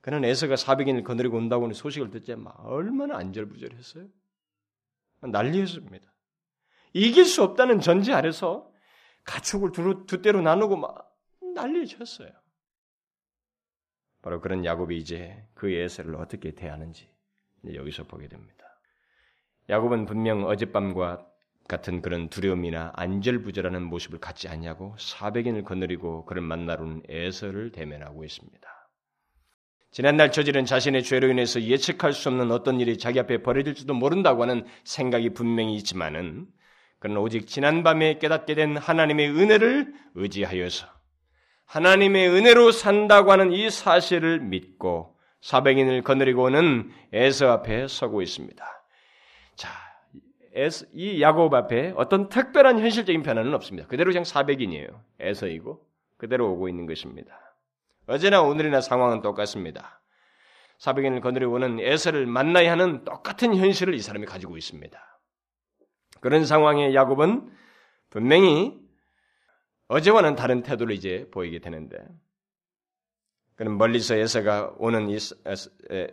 그는 에서가 400인을 거느리고 온다고 하는 소식을 듣자 얼마나 안절부절했어요. 난리였습니다. 이길 수 없다는 전제 아래서 가축을 두, 두 대로 나누고 막 난리 쳤어요. 바로 그런 야곱이 이제 그 예세를 어떻게 대하는지 여기서 보게 됩니다. 야곱은 분명 어젯밤과 같은 그런 두려움이나 안절부절하는 모습을 갖지 않냐고 사백인을 거느리고 그를 만나러 에서를 대면하고 있습니다. 지난날 저지른 자신의 죄로 인해서 예측할 수 없는 어떤 일이 자기 앞에 벌어질지도 모른다고 하는 생각이 분명히 있지만은 그는 오직 지난밤에 깨닫게 된 하나님의 은혜를 의지하여서 하나님의 은혜로 산다고 하는 이 사실을 믿고 사백인을 거느리고 오는 에서 앞에 서고 있습니다. 자, 에서, 이 야곱 앞에 어떤 특별한 현실적인 변화는 없습니다. 그대로 그냥 사백인이에요. 에서이고 그대로 오고 있는 것입니다. 어제나 오늘이나 상황은 똑같습니다. 사백인을 거느리고 오는 에서를 만나야 하는 똑같은 현실을 이 사람이 가지고 있습니다. 그런 상황에 야곱은 분명히 어제와는 다른 태도를 이제 보이게 되는데 그는 멀리서 에서가 오는 이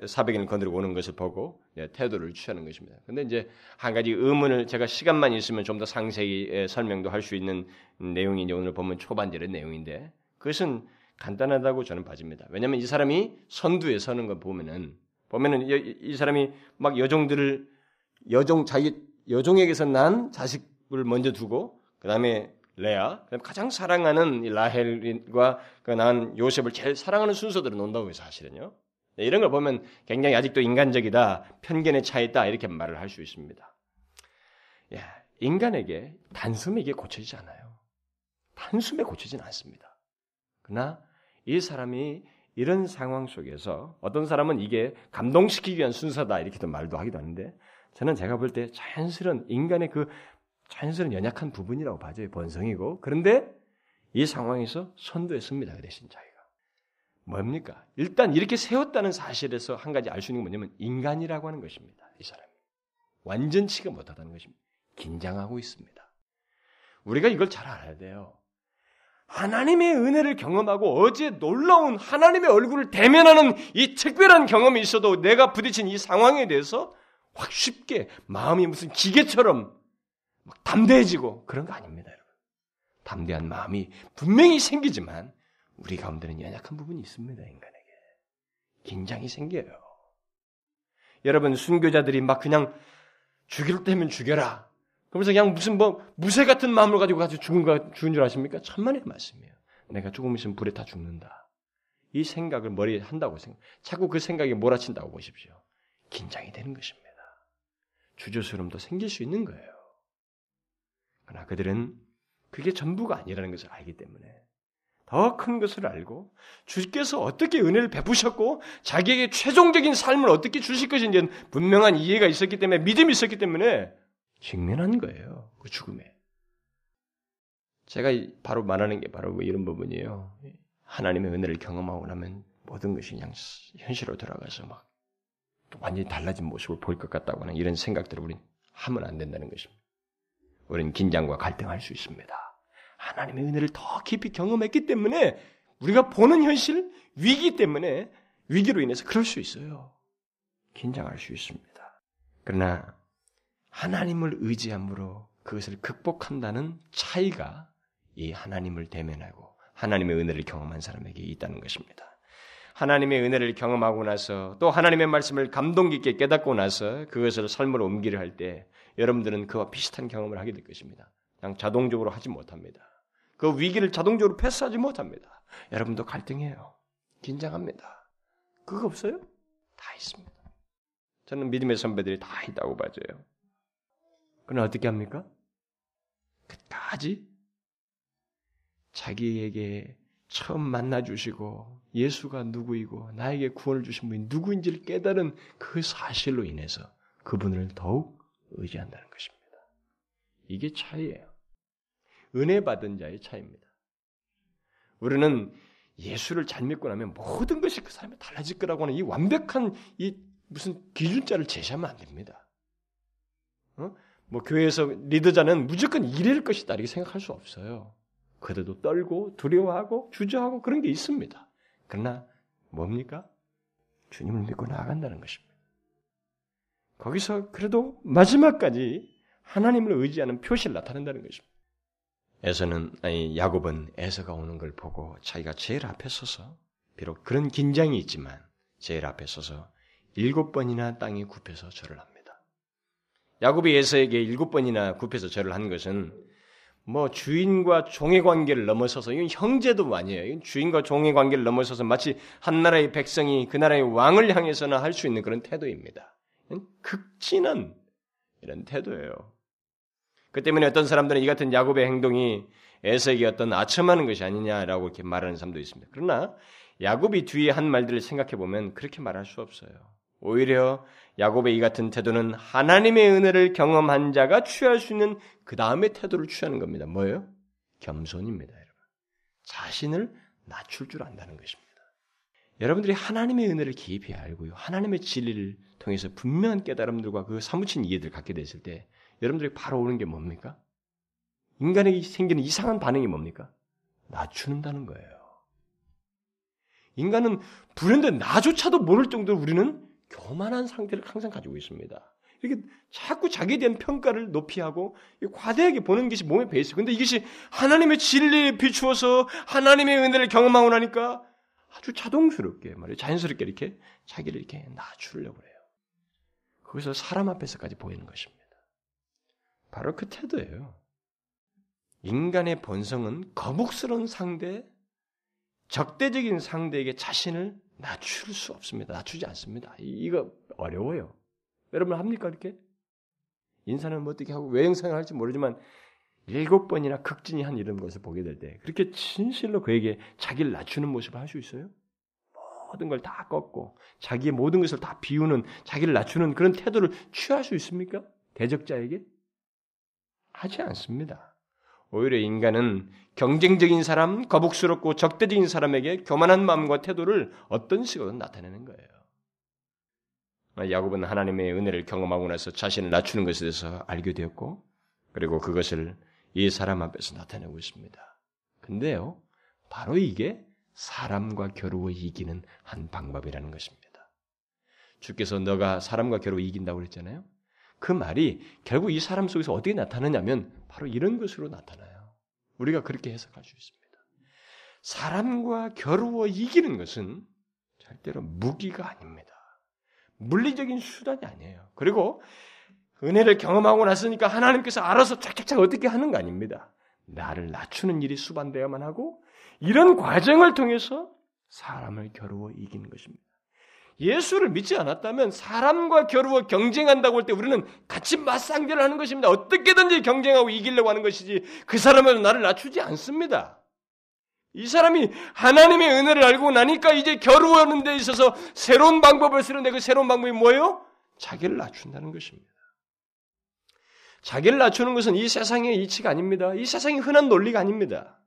사백인을 건드리고 오는 것을 보고 태도를 취하는 것입니다. 근데 이제 한 가지 의문을 제가 시간만 있으면 좀 더 상세히 설명도 할 수 있는 내용이 이제 오늘 보면 초반절의 내용인데 그것은 간단하다고 저는 봐집니다. 왜냐하면 이 사람이 선두에 서는 걸 보면은 보면은 이 사람이 막 여종들을 여종 자기 여종에게서 난 자식을 먼저 두고 그 다음에 레아, 가장 사랑하는 라헬과 그난 요셉을 제일 사랑하는 순서대로 논다고 해서 사실은요. 네, 이런 걸 보면 굉장히 아직도 인간적이다, 편견에 차 있다 이렇게 말을 할 수 있습니다. 야, 인간에게 단숨에 게 고쳐지지 않아요. 단숨에 고쳐지는 않습니다. 그러나 이 사람이 이런 상황 속에서 어떤 사람은 이게 감동시키기 위한 순서다 이렇게도 말도 하기도 하는데 저는 제가 볼 때 자연스러운 인간의 그 자연스러운 연약한 부분이라고 봐줘요. 본성이고. 그런데 이 상황에서 선도했습니다. 그 대신 자기가. 뭡니까? 일단 이렇게 세웠다는 사실에서 한 가지 알 수 있는 게 뭐냐면 인간이라고 하는 것입니다. 이 사람이. 완전치가 못하다는 것입니다. 긴장하고 있습니다. 우리가 이걸 잘 알아야 돼요. 하나님의 은혜를 경험하고 어제 놀라운 하나님의 얼굴을 대면하는 이 특별한 경험이 있어도 내가 부딪힌 이 상황에 대해서 확 쉽게 마음이 무슨 기계처럼 막 담대해지고 그런 거 아닙니다, 여러분. 담대한 마음이 분명히 생기지만 우리 가운데는 연약한 부분이 있습니다, 인간에게. 긴장이 생겨요. 여러분, 순교자들이 막 그냥 죽일 때면 죽여라. 그러면서 그냥 무슨 뭐 무쇠 같은 마음을 가지고 가지고 죽은 거 죽은 줄 아십니까? 천만의 말씀이에요. 내가 조금 있으면 불에 다 죽는다. 이 생각을 머리에 한다고 생각. 자꾸 그 생각이 몰아친다고 보십시오. 긴장이 되는 것입니다. 주저스름도 생길 수 있는 거예요. 그러나 그들은 그게 전부가 아니라는 것을 알기 때문에 더 큰 것을 알고 주께서 어떻게 은혜를 베푸셨고 자기에게 최종적인 삶을 어떻게 주실 것인지 분명한 이해가 있었기 때문에 믿음이 있었기 때문에 직면한 거예요. 그 죽음에. 제가 바로 말하는 게 바로 이런 부분이에요. 하나님의 은혜를 경험하고 나면 모든 것이 그냥 현실로 돌아가서 막 완전히 달라진 모습을 보일 것 같다고 하는 이런 생각들을 우리 하면 안 된다는 것입니다. 우리는 긴장과 갈등할 수 있습니다. 하나님의 은혜를 더 깊이 경험했기 때문에 우리가 보는 현실, 위기 때문에 위기로 인해서 그럴 수 있어요. 긴장할 수 있습니다. 그러나 하나님을 의지함으로 그것을 극복한다는 차이가 이 하나님을 대면하고 하나님의 은혜를 경험한 사람에게 있다는 것입니다. 하나님의 은혜를 경험하고 나서 또 하나님의 말씀을 감동 깊게 깨닫고 나서 그것을 삶으로 옮기려 할 때 여러분들은 그와 비슷한 경험을 하게 될 것입니다. 그냥 자동적으로 하지 못합니다. 그 위기를 자동적으로 패스하지 못합니다. 여러분도 갈등해요. 긴장합니다. 그거 없어요? 다 있습니다. 저는 믿음의 선배들이 다 있다고 봐줘요. 그럼 어떻게 합니까? 끝까지 자기에게 처음 만나 주시고 예수가 누구이고 나에게 구원을 주신 분이 누구인지를 깨달은 그 사실로 인해서 그분을 더욱 의지한다는 것입니다. 이게 차이예요. 은혜 받은 자의 차이입니다. 우리는 예수를 잘 믿고 나면 모든 것이 그 사람이 달라질 거라고 하는 이 완벽한 이 무슨 기준자를 제시하면 안 됩니다. 어? 뭐 교회에서 리더자는 무조건 이럴 것이다 이렇게 생각할 수 없어요. 그래도 떨고 두려워하고 주저하고 그런 게 있습니다. 그러나 뭡니까? 주님을 믿고 나아간다는 것입니다. 거기서 그래도 마지막까지 하나님을 의지하는 표시를 나타낸다는 것입니다. 에서는 아니 야곱은 에서가 오는 걸 보고 자기가 제일 앞에 서서 비록 그런 긴장이 있지만 제일 앞에 서서 일곱 번이나 땅에 굽혀서 절을 합니다. 야곱이 에서에게 일곱 번이나 굽혀서 절을 한 것은 뭐 주인과 종의 관계를 넘어서서 이건 형제도 아니에요. 이건 주인과 종의 관계를 넘어서서 마치 한 나라의 백성이 그 나라의 왕을 향해서나 할 수 있는 그런 태도입니다. 극진한 이런 태도예요. 그 때문에 어떤 사람들은 이 같은 야곱의 행동이 에서에게 어떤 아첨하는 것이 아니냐라고 이렇게 말하는 사람도 있습니다. 그러나 야곱이 뒤에 한 말들을 생각해 보면 그렇게 말할 수 없어요. 오히려 야곱의 이 같은 태도는 하나님의 은혜를 경험한 자가 취할 수 있는 그 다음의 태도를 취하는 겁니다. 뭐예요? 겸손입니다, 여러분. 자신을 낮출 줄 안다는 것입니다. 여러분들이 하나님의 은혜를 깊이 알고요. 하나님의 진리를 통해서 분명한 깨달음들과 그 사무친 이해를 갖게 됐을 때 여러분들이 바로 오는 게 뭡니까? 인간에게 생기는 이상한 반응이 뭡니까? 낮추는다는 거예요. 인간은 불현듯 나조차도 모를 정도로 우리는 교만한 상태를 항상 가지고 있습니다. 이렇게 자꾸 자기에 대한 평가를 높이 하고 과대하게 보는 것이 몸에 배 있어요. 근데 이것이 하나님의 진리에 비추어서 하나님의 은혜를 경험하고 나니까 아주 자동스럽게 말이에요. 자연스럽게 이렇게 자기를 이렇게 낮추려고 해요. 거기서 사람 앞에서까지 보이는 것입니다. 바로 그 태도예요. 인간의 본성은 거북스러운 상대, 적대적인 상대에게 자신을 낮출 수 없습니다. 낮추지 않습니다. 이거 어려워요. 여러분 합니까 이렇게? 인사는 뭐 어떻게 하고 외형상을 할지 모르지만 일곱 번이나 극진히 한 이런 것을 보게 될 때 그렇게 진실로 그에게 자기를 낮추는 모습을 할 수 있어요? 모든 걸 다 꺾고 자기의 모든 것을 다 비우는 자기를 낮추는 그런 태도를 취할 수 있습니까? 대적자에게? 하지 않습니다. 오히려 인간은 경쟁적인 사람, 거북스럽고 적대적인 사람에게 교만한 마음과 태도를 어떤 식으로 나타내는 거예요. 야곱은 하나님의 은혜를 경험하고 나서 자신을 낮추는 것에 대해서 알게 되었고, 그리고 그것을 이 사람 앞에서 나타내고 있습니다. 근데요, 바로 이게 사람과 겨루어 이기는 한 방법이라는 것입니다. 주께서 너가 사람과 겨루어 이긴다고 그랬잖아요. 그 말이 결국 이 사람 속에서 어떻게 나타나냐면 바로 이런 것으로 나타나요. 우리가 그렇게 해석할 수 있습니다. 사람과 겨루어 이기는 것은 절대로 무기가 아닙니다. 물리적인 수단이 아니에요. 그리고 은혜를 경험하고 났으니까 하나님께서 알아서 착착착 어떻게 하는 거 아닙니다. 나를 낮추는 일이 수반되어야만 하고 이런 과정을 통해서 사람을 겨루어 이기는 것입니다. 예수를 믿지 않았다면 사람과 겨루어 경쟁한다고 할 때 우리는 같이 맞상대를 하는 것입니다. 어떻게든지 경쟁하고 이기려고 하는 것이지 그 사람은 나를 낮추지 않습니다. 이 사람이 하나님의 은혜를 알고 나니까 이제 겨루어는 데 있어서 새로운 방법을 쓰는데 그 새로운 방법이 뭐예요? 자기를 낮춘다는 것입니다. 자기를 낮추는 것은 이 세상의 이치가 아닙니다. 이 세상의 흔한 논리가 아닙니다.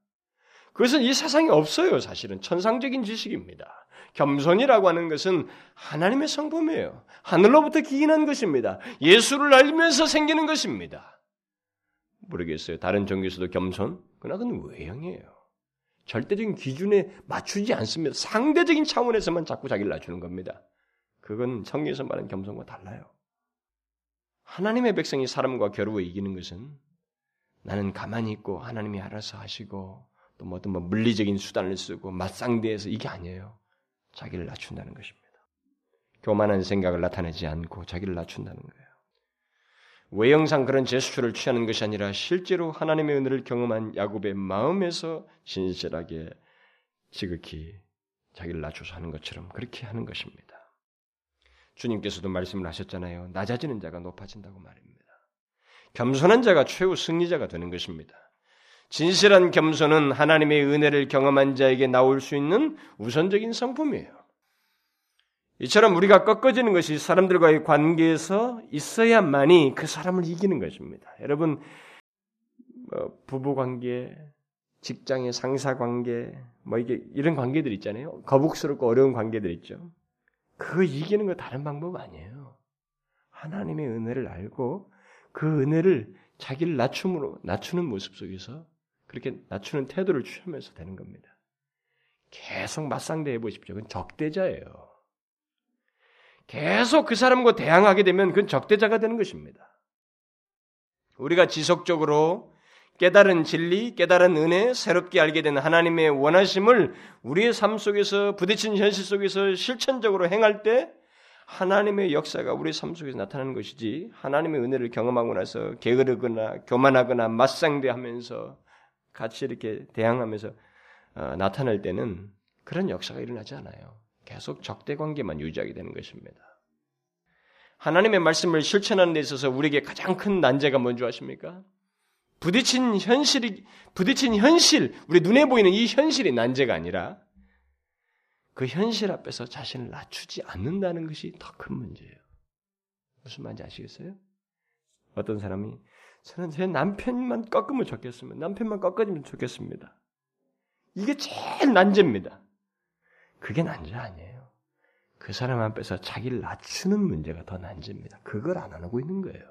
그것은 이 세상에 없어요, 사실은. 천상적인 지식입니다. 겸손이라고 하는 것은 하나님의 성품이에요. 하늘로부터 기인한 것입니다. 예수를 알면서 생기는 것입니다. 모르겠어요. 다른 종교에서도 겸손? 그러나 그건 외형이에요. 절대적인 기준에 맞추지 않습니다. 상대적인 차원에서만 자꾸 자기를 낮추는 겁니다. 그건 성경에서 말하는 겸손과 달라요. 하나님의 백성이 사람과 겨루어 이기는 것은 나는 가만히 있고 하나님이 알아서 하시고 또 뭐 어떤 뭐 물리적인 수단을 쓰고 맞상대해서 이게 아니에요. 자기를 낮춘다는 것입니다. 교만한 생각을 나타내지 않고 자기를 낮춘다는 거예요. 외형상 그런 제스처를 취하는 것이 아니라 실제로 하나님의 은혜를 경험한 야곱의 마음에서 진실하게 지극히 자기를 낮춰서 하는 것처럼 그렇게 하는 것입니다. 주님께서도 말씀을 하셨잖아요. 낮아지는 자가 높아진다고 말입니다. 겸손한 자가 최후 승리자가 되는 것입니다. 진실한 겸손은 하나님의 은혜를 경험한 자에게 나올 수 있는 우선적인 성품이에요. 이처럼 우리가 꺾어지는 것이 사람들과의 관계에서 있어야만이 그 사람을 이기는 것입니다. 여러분, 뭐 부부 관계, 직장의 상사 관계, 뭐 이게 이런 관계들 있잖아요. 거북스럽고 어려운 관계들 있죠. 그거 이기는 거 다른 방법 아니에요. 하나님의 은혜를 알고 그 은혜를 자기를 낮춤으로 낮추는 모습 속에서 그렇게 낮추는 태도를 취하면서 되는 겁니다. 계속 맞상대해 보십시오. 그건 적대자예요. 계속 그 사람과 대항하게 되면 그건 적대자가 되는 것입니다. 우리가 지속적으로 깨달은 진리, 깨달은 은혜, 새롭게 알게 된 하나님의 원하심을 우리의 삶 속에서 부딪힌 현실 속에서 실천적으로 행할 때 하나님의 역사가 우리 삶 속에서 나타나는 것이지 하나님의 은혜를 경험하고 나서 게으르거나 교만하거나 맞상대하면서 같이 이렇게 대항하면서 어, 나타날 때는 그런 역사가 일어나지 않아요. 계속 적대 관계만 유지하게 되는 것입니다. 하나님의 말씀을 실천하는 데 있어서 우리에게 가장 큰 난제가 뭔지 아십니까? 부딪힌 현실이 부딪힌 현실, 우리 눈에 보이는 이 현실이 난제가 아니라 그 현실 앞에서 자신을 낮추지 않는다는 것이 더 큰 문제예요. 무슨 말인지 아시겠어요? 어떤 사람이 저는 제 남편만 꺾으면 좋겠습니다. 남편만 꺾어지면 좋겠습니다. 이게 제일 난제입니다. 그게 난제 아니에요. 그 사람 앞에서 자기를 낮추는 문제가 더 난제입니다. 그걸 안 하고 있는 거예요.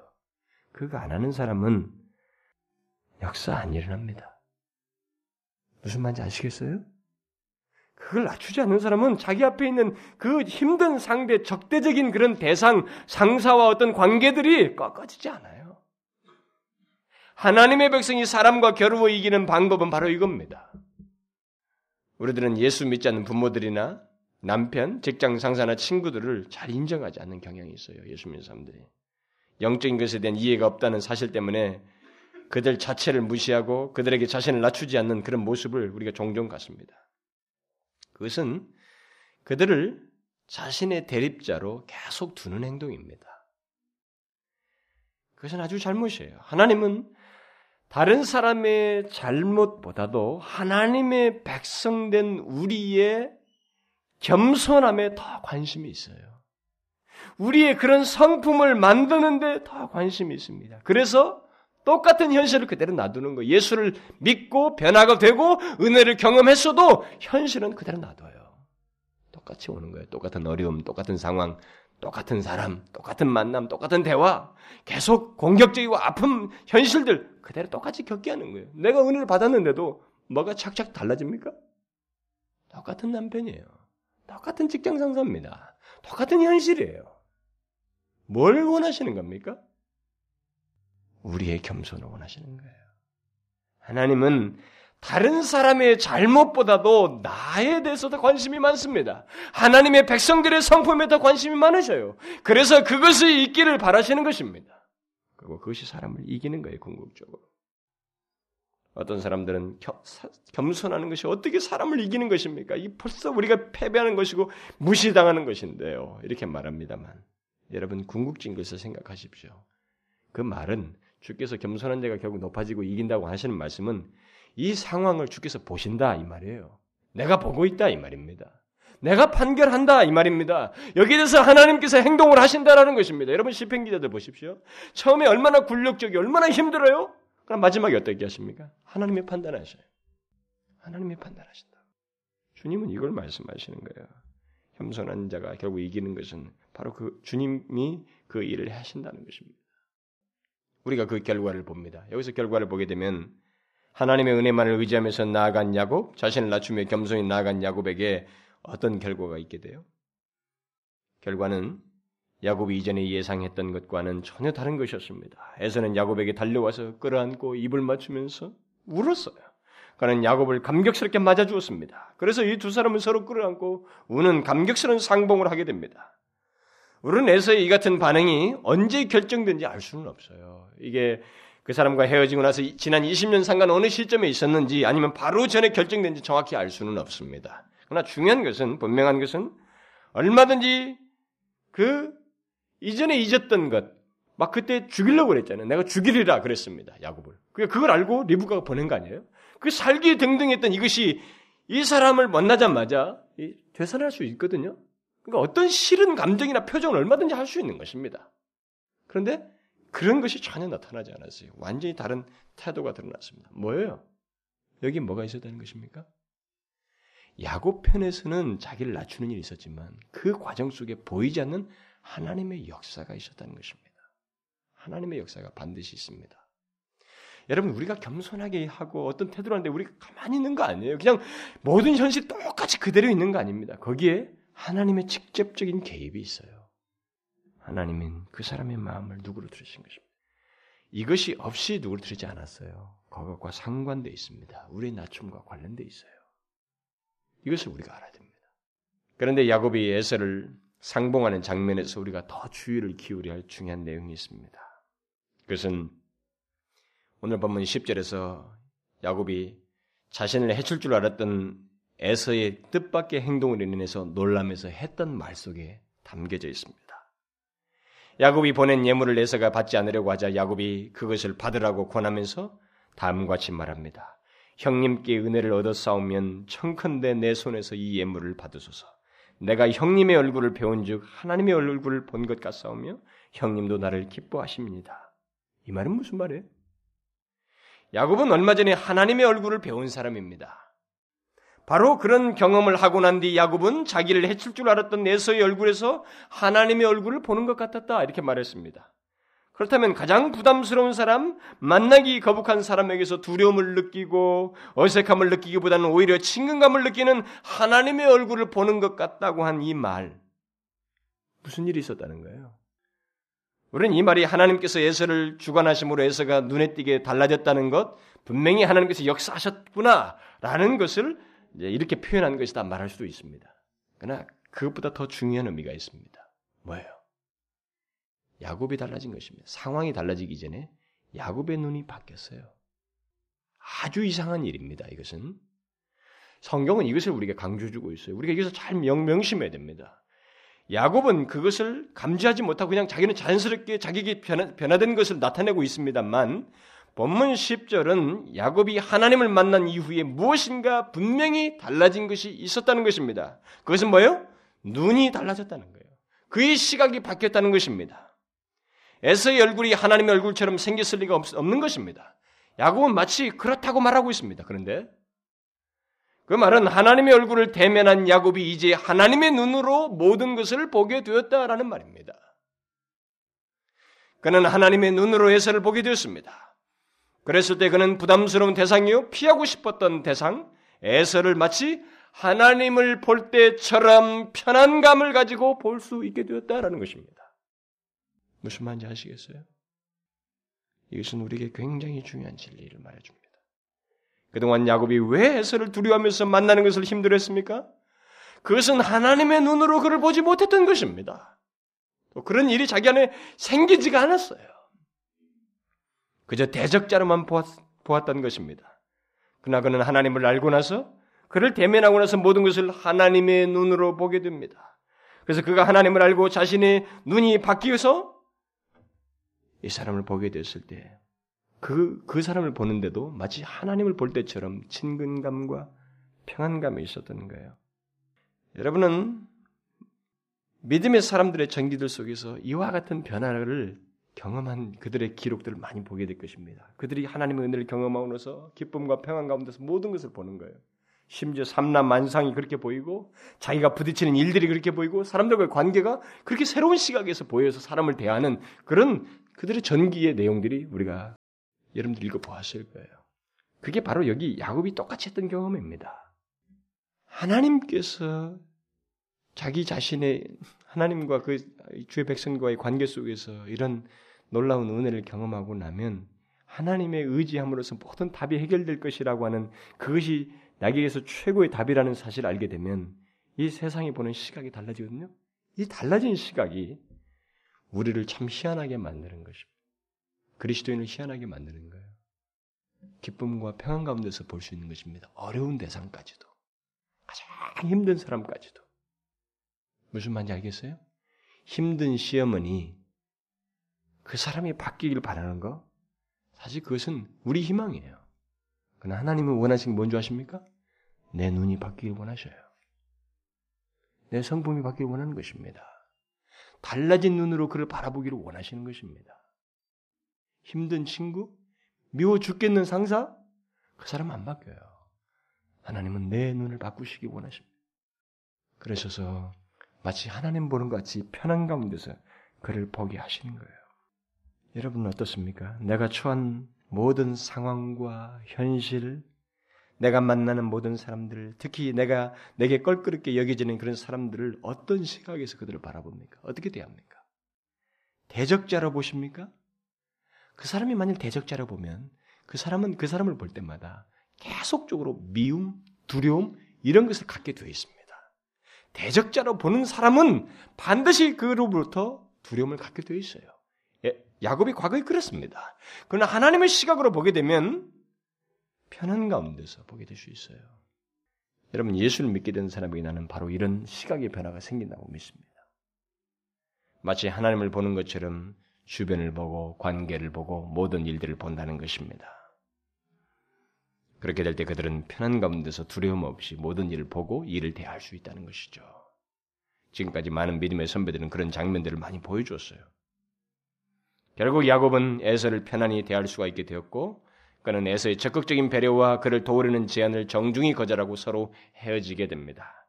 그거 안 하는 사람은 역사 안 일어납니다. 무슨 말인지 아시겠어요? 그걸 낮추지 않는 사람은 자기 앞에 있는 그 힘든 상대, 적대적인 그런 대상, 상사와 어떤 관계들이 꺾어지지 않아요. 하나님의 백성이 사람과 겨루어 이기는 방법은 바로 이겁니다. 우리들은 예수 믿지 않는 부모들이나 남편, 직장 상사나 친구들을 잘 인정하지 않는 경향이 있어요. 예수 믿는 사람들이. 영적인 것에 대한 이해가 없다는 사실 때문에 그들 자체를 무시하고 그들에게 자신을 낮추지 않는 그런 모습을 우리가 종종 갖습니다. 그것은 그들을 자신의 대립자로 계속 두는 행동입니다. 그것은 아주 잘못이에요. 하나님은 다른 사람의 잘못보다도 하나님의 백성된 우리의 겸손함에 더 관심이 있어요. 우리의 그런 성품을 만드는데 더 관심이 있습니다. 그래서 똑같은 현실을 그대로 놔두는 거예요. 예수를 믿고 변화가 되고 은혜를 경험했어도 현실은 그대로 놔둬요. 똑같이 오는 거예요. 똑같은 어려움, 똑같은 상황, 똑같은 사람, 똑같은 만남, 똑같은 대화, 계속 공격적이고 아픈 현실들 그대로 똑같이 겪게 하는 거예요. 내가 은혜를 받았는데도 뭐가 착착 달라집니까? 똑같은 남편이에요. 똑같은 직장 상사입니다. 똑같은 현실이에요. 뭘 원하시는 겁니까? 우리의 겸손을 원하시는 거예요. 하나님은 다른 사람의 잘못보다도 나에 대해서 더 관심이 많습니다. 하나님의 백성들의 성품에 더 관심이 많으셔요. 그래서 그것을 있기를 바라시는 것입니다. 그리고 그것이 사람을 이기는 거예요, 궁극적으로. 어떤 사람들은 겸손하는 것이 어떻게 사람을 이기는 것입니까? 이 벌써 우리가 패배하는 것이고 무시당하는 것인데요. 이렇게 말합니다만 여러분 궁극적인 것을 생각하십시오. 그 말은 주께서 겸손한 자가 결국 높아지고 이긴다고 하시는 말씀은 이 상황을 주께서 보신다 이 말이에요. 내가 보고 있다 이 말입니다. 내가 판결한다 이 말입니다. 여기에 대해서 하나님께서 행동을 하신다라는 것입니다. 여러분 시편 기자들 보십시오. 처음에 얼마나 굴욕적이 얼마나 힘들어요? 그럼 마지막에 어떻게 하십니까? 하나님이 판단하셔요. 하나님이 판단하신다. 주님은 이걸 말씀하시는 거예요. 겸손한 자가 결국 이기는 것은 바로 그 주님이 그 일을 하신다는 것입니다. 우리가 그 결과를 봅니다. 여기서 결과를 보게 되면 하나님의 은혜만을 의지하면서 나아간 야곱, 자신을 낮추며 겸손히 나아간 야곱에게 어떤 결과가 있게 돼요? 결과는 야곱이 이전에 예상했던 것과는 전혀 다른 것이었습니다. 에서는 야곱에게 달려와서 끌어안고 입을 맞추면서 울었어요. 그는 야곱을 감격스럽게 맞아주었습니다. 그래서 이 두 사람은 서로 끌어안고 우는 감격스러운 상봉을 하게 됩니다. 우리는 에서의 이 같은 반응이 언제 결정된지 알 수는 없어요. 이게 그 사람과 헤어지고 나서 지난 20년 상간 어느 시점에 있었는지 아니면 바로 전에 결정된지 정확히 알 수는 없습니다. 그러나 중요한 것은 분명한 것은 얼마든지 그 이전에 잊었던 것, 막 그때 죽이려고 그랬잖아요. 내가 죽이리라 그랬습니다. 야곱을. 그걸 알고 리브가가 보낸 거 아니에요? 그 살기 등등했던 이것이 이 사람을 만나자마자 되살할 수 있거든요. 그러니까 어떤 싫은 감정이나 표정을 얼마든지 할 수 있는 것입니다. 그런데 그런 것이 전혀 나타나지 않았어요. 완전히 다른 태도가 드러났습니다. 뭐예요? 여기 뭐가 있었다는 것입니까? 야곱 편에서는 자기를 낮추는 일이 있었지만 그 과정 속에 보이지 않는 하나님의 역사가 있었다는 것입니다. 하나님의 역사가 반드시 있습니다. 여러분 우리가 겸손하게 하고 어떤 태도를 하는데 우리가 가만히 있는 거 아니에요. 그냥 모든 현실 똑같이 그대로 있는 거 아닙니다. 거기에 하나님의 직접적인 개입이 있어요. 하나님은 그 사람의 마음을 누구로 들으신 것입니다. 이것이 없이 누구로 들지 않았어요. 그것과 상관돼 있습니다. 우리의 낮춤과 관련돼 있어요. 이것을 우리가 알아야 됩니다. 그런데 야곱이 에서를 상봉하는 장면에서 우리가 더 주의를 기울여야 할 중요한 내용이 있습니다. 그것은 오늘 본문 10절에서 야곱이 자신을 해칠 줄 알았던 에서의 뜻밖의 행동으로 인해서 놀라면서 했던 말 속에 담겨져 있습니다. 야곱이 보낸 예물을 에서가 받지 않으려고 하자 야곱이 그것을 받으라고 권하면서 다음과 같이 말합니다. 형님께 은혜를 얻어 싸우면 청컨대 내 손에서 이 예물을 받으소서. 내가 형님의 얼굴을 배운즉 하나님의 얼굴을 본 것 같사오며 형님도 나를 기뻐하십니다. 이 말은 무슨 말이에요? 야곱은 얼마 전에 하나님의 얼굴을 배운 사람입니다. 바로 그런 경험을 하고 난 뒤 야곱은 자기를 해칠 줄 알았던 에서의 얼굴에서 하나님의 얼굴을 보는 것 같았다 이렇게 말했습니다. 그렇다면 가장 부담스러운 사람, 만나기 거북한 사람에게서 두려움을 느끼고 어색함을 느끼기보다는 오히려 친근감을 느끼는 하나님의 얼굴을 보는 것 같다고 한 이 말. 무슨 일이 있었다는 거예요? 우리는 이 말이 하나님께서 에서를 주관하심으로 에서가 눈에 띄게 달라졌다는 것, 분명히 하나님께서 역사하셨구나라는 것을 이렇게 표현한 것이다 말할 수도 있습니다. 그러나 그것보다 더 중요한 의미가 있습니다. 뭐예요? 야곱이 달라진 것입니다. 상황이 달라지기 전에 야곱의 눈이 바뀌었어요. 아주 이상한 일입니다. 이것은 성경은 이것을 우리가 강조해주고 있어요. 우리가 여기서 잘 명, 명심해야 됩니다. 야곱은 그것을 감지하지 못하고 그냥 자기는 자연스럽게 자기에게 변화, 변화된 것을 나타내고 있습니다만 본문 10절은 야곱이 하나님을 만난 이후에 무엇인가 분명히 달라진 것이 있었다는 것입니다. 그것은 뭐예요? 눈이 달라졌다는 거예요. 그의 시각이 바뀌었다는 것입니다. 에서의 얼굴이 하나님의 얼굴처럼 생겼을 리가 없, 는 것입니다. 야곱은 마치 그렇다고 말하고 있습니다. 그런데 그 말은 하나님의 얼굴을 대면한 야곱이 이제 하나님의 눈으로 모든 것을 보게 되었다라는 말입니다. 그는 하나님의 눈으로 에서를 보게 되었습니다. 그랬을 때 그는 부담스러운 대상이요 피하고 싶었던 대상 에서를 마치 하나님을 볼 때처럼 편안감을 가지고 볼 수 있게 되었다라는 것입니다. 무슨 말인지 아시겠어요? 이것은 우리에게 굉장히 중요한 진리를 말해줍니다. 그동안 야곱이 왜 에서를 두려워하면서 만나는 것을 힘들었습니까? 그것은 하나님의 눈으로 그를 보지 못했던 것입니다. 또 그런 일이 자기 안에 생기지가 않았어요. 그저 대적자로만 보았, 던 것입니다. 그러나 그는 하나님을 알고 나서 그를 대면하고 나서 모든 것을 하나님의 눈으로 보게 됩니다. 그래서 그가 하나님을 알고 자신의 눈이 바뀌어서 이 사람을 보게 됐을 때, 그, 그 사람을 보는데도 마치 하나님을 볼 때처럼 친근감과 평안감이 있었던 거예요. 여러분은 믿음의 사람들의 전기들 속에서 이와 같은 변화를 경험한 그들의 기록들을 많이 보게 될 것입니다. 그들이 하나님의 은혜를 나서 기쁨과 평안 가운데서 모든 것을 보는 거예요. 심지어 삼남 만상이 그렇게 보이고 자기가 부딪히는 일들이 그렇게 보이고 사람들과의 관계가 그렇게 새로운 시각에서 보여서 사람을 대하는 그런 그들의 전기의 내용들이 우리가 여러분들 읽어 보았을 거예요. 그게 바로 여기 야곱이 똑같이 했던 경험입니다. 하나님께서 자기 자신의 하나님과 그 주의 백성과의 관계 속에서 이런 놀라운 은혜를 경험하고 나면 하나님의 의지함으로써 모든 답이 해결될 것이라고 하는 그것이 나에게서 최고의 답이라는 사실을 알게 되면 이 세상이 보는 시각이 달라지거든요. 이 달라진 시각이 우리를 참 희한하게 만드는 것입니다. 그리스도인을 희한하게 만드는 거예요. 기쁨과 평안 가운데서 볼 수 있는 것입니다. 어려운 대상까지도. 가장 힘든 사람까지도. 무슨 말인지 알겠어요? 힘든 시어머니, 그 사람이 바뀌길 바라는 거, 사실 그것은 우리 희망이에요. 그러나 하나님은 원하시는 게 뭔지 아십니까? 내 눈이 바뀌길 원하셔요. 내 성품이 바뀌길 원하는 것입니다. 달라진 눈으로 그를 바라보기를 원하시는 것입니다. 힘든 친구, 미워 죽겠는 상사, 그 사람 안 바뀌어요. 하나님은 내 눈을 바꾸시기 원하십니다. 그러셔서 마치 하나님 보는 것 같이 편한 가운데서 그를 보게 하시는 거예요. 여러분은 어떻습니까? 내가 처한 모든 상황과 현실, 내가 만나는 모든 사람들, 특히 내가 내게 껄끄럽게 여겨지는 그런 사람들을 어떤 시각에서 그들을 바라봅니까? 어떻게 대합니까? 대적자로 보십니까? 그 사람이 만일 대적자로 보면 그 사람은 그 사람을 볼 때마다 계속적으로 미움, 두려움 이런 것을 갖게 되어 있습니다. 대적자로 보는 사람은 반드시 그로부터 두려움을 갖게 되어 있어요. 예, 야곱이 과거에 그랬습니다. 그러나 하나님의 시각으로 보게 되면 편한 가운데서 보게 될 수 있어요. 여러분 예수를 믿게 된 사람에게 나는 바로 이런 시각의 변화가 생긴다고 믿습니다. 마치 하나님을 보는 것처럼 주변을 보고 관계를 보고 모든 일들을 본다는 것입니다. 그렇게 될 때 그들은 편한 가운데서 두려움 없이 모든 일을 보고 일을 대할 수 있다는 것이죠. 지금까지 많은 믿음의 선배들은 그런 장면들을 많이 보여주었어요. 결국 야곱은 에서를 편안히 대할 수가 있게 되었고 그는 에서의 적극적인 배려와 그를 도우려는 제안을 정중히 거절하고 서로 헤어지게 됩니다.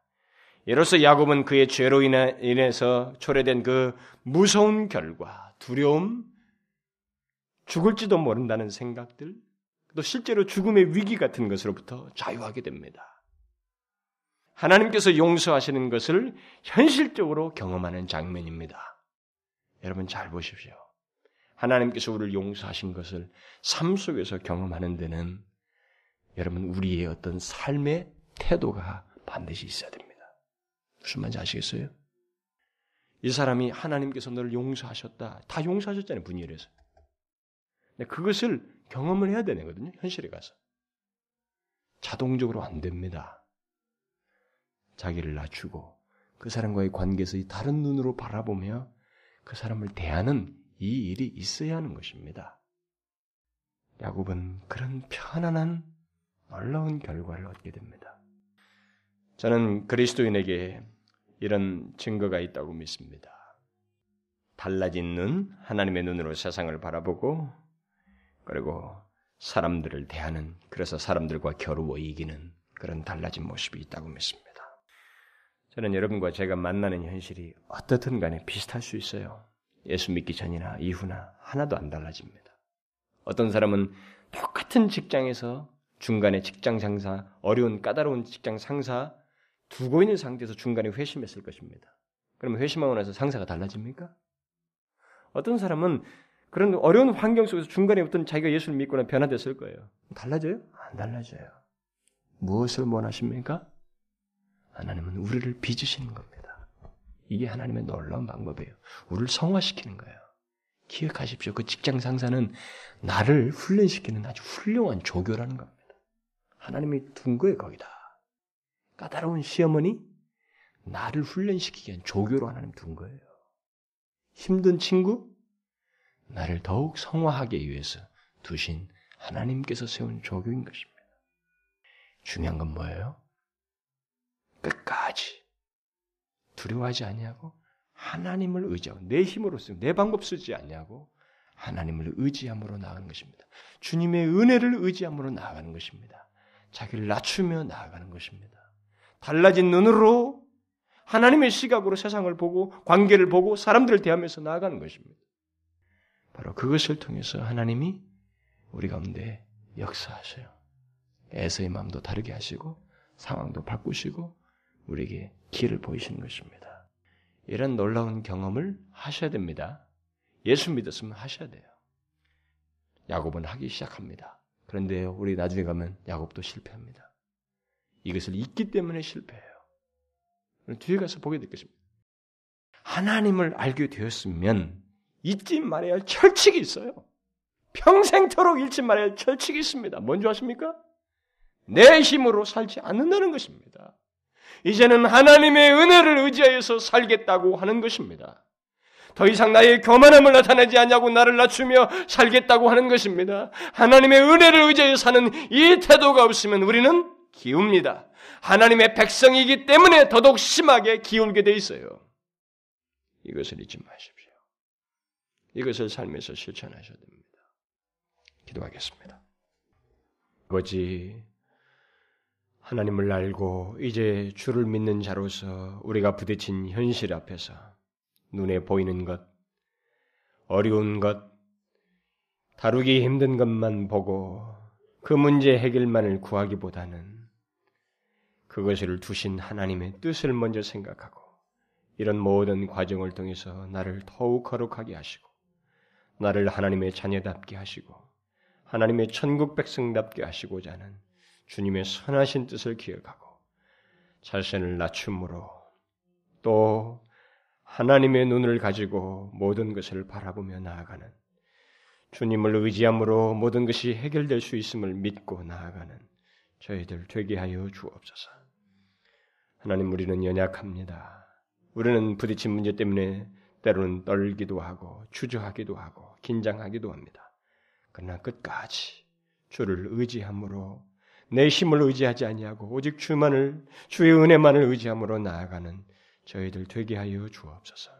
이로써 야곱은 그의 죄로 인해서 초래된 그 무서운 결과, 두려움, 죽을지도 모른다는 생각들, 또 실제로 죽음의 위기 같은 것으로부터 자유하게 됩니다. 하나님께서 용서하시는 것을 현실적으로 경험하는 장면입니다. 여러분 잘 보십시오. 하나님께서 우리를 용서하신 것을 삶 속에서 경험하는 데는 여러분 우리의 어떤 삶의 태도가 반드시 있어야 됩니다. 무슨 말인지 아시겠어요? 이 사람이 하나님께서 너를 용서하셨다. 다 용서하셨잖아요, 분열에서. 근데 그것을 경험을 해야 되거든요, 현실에 가서. 자동적으로 안 됩니다. 자기를 낮추고 그 사람과의 관계에서 다른 눈으로 바라보며 그 사람을 대하는 이 일이 있어야 하는 것입니다. 야곱은 그런 편안한 놀라운 결과를 얻게 됩니다. 저는 그리스도인에게 이런 증거가 있다고 믿습니다. 달라진 눈, 하나님의 눈으로 세상을 바라보고, 그리고 사람들을 대하는, 그래서 사람들과 겨루어 이기는 그런 달라진 모습이 있다고 믿습니다. 저는 여러분과 제가 만나는 현실이 어떻든 간에 비슷할 수 있어요. 예수 믿기 전이나 이후나 하나도 안 달라집니다. 어떤 사람은 똑같은 직장에서 중간에 직장 상사, 어려운 까다로운 직장 상사 두고 있는 상태에서 중간에 회심했을 것입니다. 그러면 회심하고 나서 상사가 달라집니까? 어떤 사람은 그런 어려운 환경 속에서 중간에 어떤 자기가 예수를 믿거나 변화됐을 거예요. 달라져요? 안 달라져요. 무엇을 원하십니까? 하나님은 우리를 빚으시는 겁니다. 이게 하나님의 놀라운 방법이에요. 우리를 성화시키는 거예요. 기억하십시오. 그 직장 상사는 나를 훈련시키는 아주 훌륭한 조교라는 겁니다. 하나님이 둔 거예요, 거기다. 까다로운 시어머니, 나를 훈련시키기 위한 조교로 하나님 둔 거예요. 힘든 친구, 나를 더욱 성화하기 위해서 두신 하나님께서 세운 조교인 것입니다. 중요한 건 뭐예요? 끝까지 두려워하지 아니하고 하나님을 의지하고 내 힘으로 쓰고 내 방법 쓰지 않냐고 하나님을 의지함으로 나가는 것입니다. 주님의 은혜를 의지함으로 나아가는 것입니다. 자기를 낮추며 나아가는 것입니다. 달라진 눈으로 하나님의 시각으로 세상을 보고 관계를 보고 사람들을 대하면서 나아가는 것입니다. 바로 그것을 통해서 하나님이 우리 가운데 역사하셔요. 에서의 마음도 다르게 하시고 상황도 바꾸시고 우리에게 길을 보이시는 것입니다. 이런 놀라운 경험을 하셔야 됩니다. 예수 믿었으면 하셔야 돼요. 야곱은 하기 시작합니다. 그런데 우리 나중에 가면 야곱도 실패합니다. 이것을 잊기 때문에 실패해요. 뒤에 가서 보게 될 것입니다. 하나님을 알게 되었으면 잊지 말아야 할 철칙이 있어요. 평생토록 잃지 말아야 할 철칙이 있습니다. 뭔지 아십니까? 내 힘으로 살지 않는다는 것입니다. 이제는 하나님의 은혜를 의지하여서 살겠다고 하는 것입니다. 더 이상 나의 교만함을 나타내지 않냐고 나를 낮추며 살겠다고 하는 것입니다. 하나님의 은혜를 의지하여 사는 이 태도가 없으면 우리는 기웁니다. 하나님의 백성이기 때문에 더더욱 심하게 기울게 돼 있어요. 이것을 잊지 마십시오. 이것을 삶에서 실천하셔야 됩니다. 기도하겠습니다. 아버지, 하나님을 알고 이제 주를 믿는 자로서 우리가 부딪힌 현실 앞에서 눈에 보이는 것, 어려운 것, 다루기 힘든 것만 보고 그 문제 해결만을 구하기보다는 그것을 두신 하나님의 뜻을 먼저 생각하고 이런 모든 과정을 통해서 나를 더욱 거룩하게 하시고 나를 하나님의 자녀답게 하시고 하나님의 천국 백성답게 하시고자 하는 주님의 선하신 뜻을 기억하고 자신을 낮춤으로 또 하나님의 눈을 가지고 모든 것을 바라보며 나아가는 주님을 의지함으로 모든 것이 해결될 수 있음을 믿고 나아가는 저희들 되게 하여 주옵소서. 하나님 우리는 연약합니다. 우리는 부딪힌 문제 때문에 때로는 떨기도 하고 주저하기도 하고 긴장하기도 합니다. 그러나 끝까지 주를 의지함으로 내 힘을 의지하지 아니하고 오직 주만을 주의 은혜만을 의지함으로 나아가는 저희들 되게 하여 주옵소서.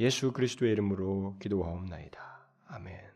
예수 그리스도의 이름으로 기도하옵나이다. 아멘.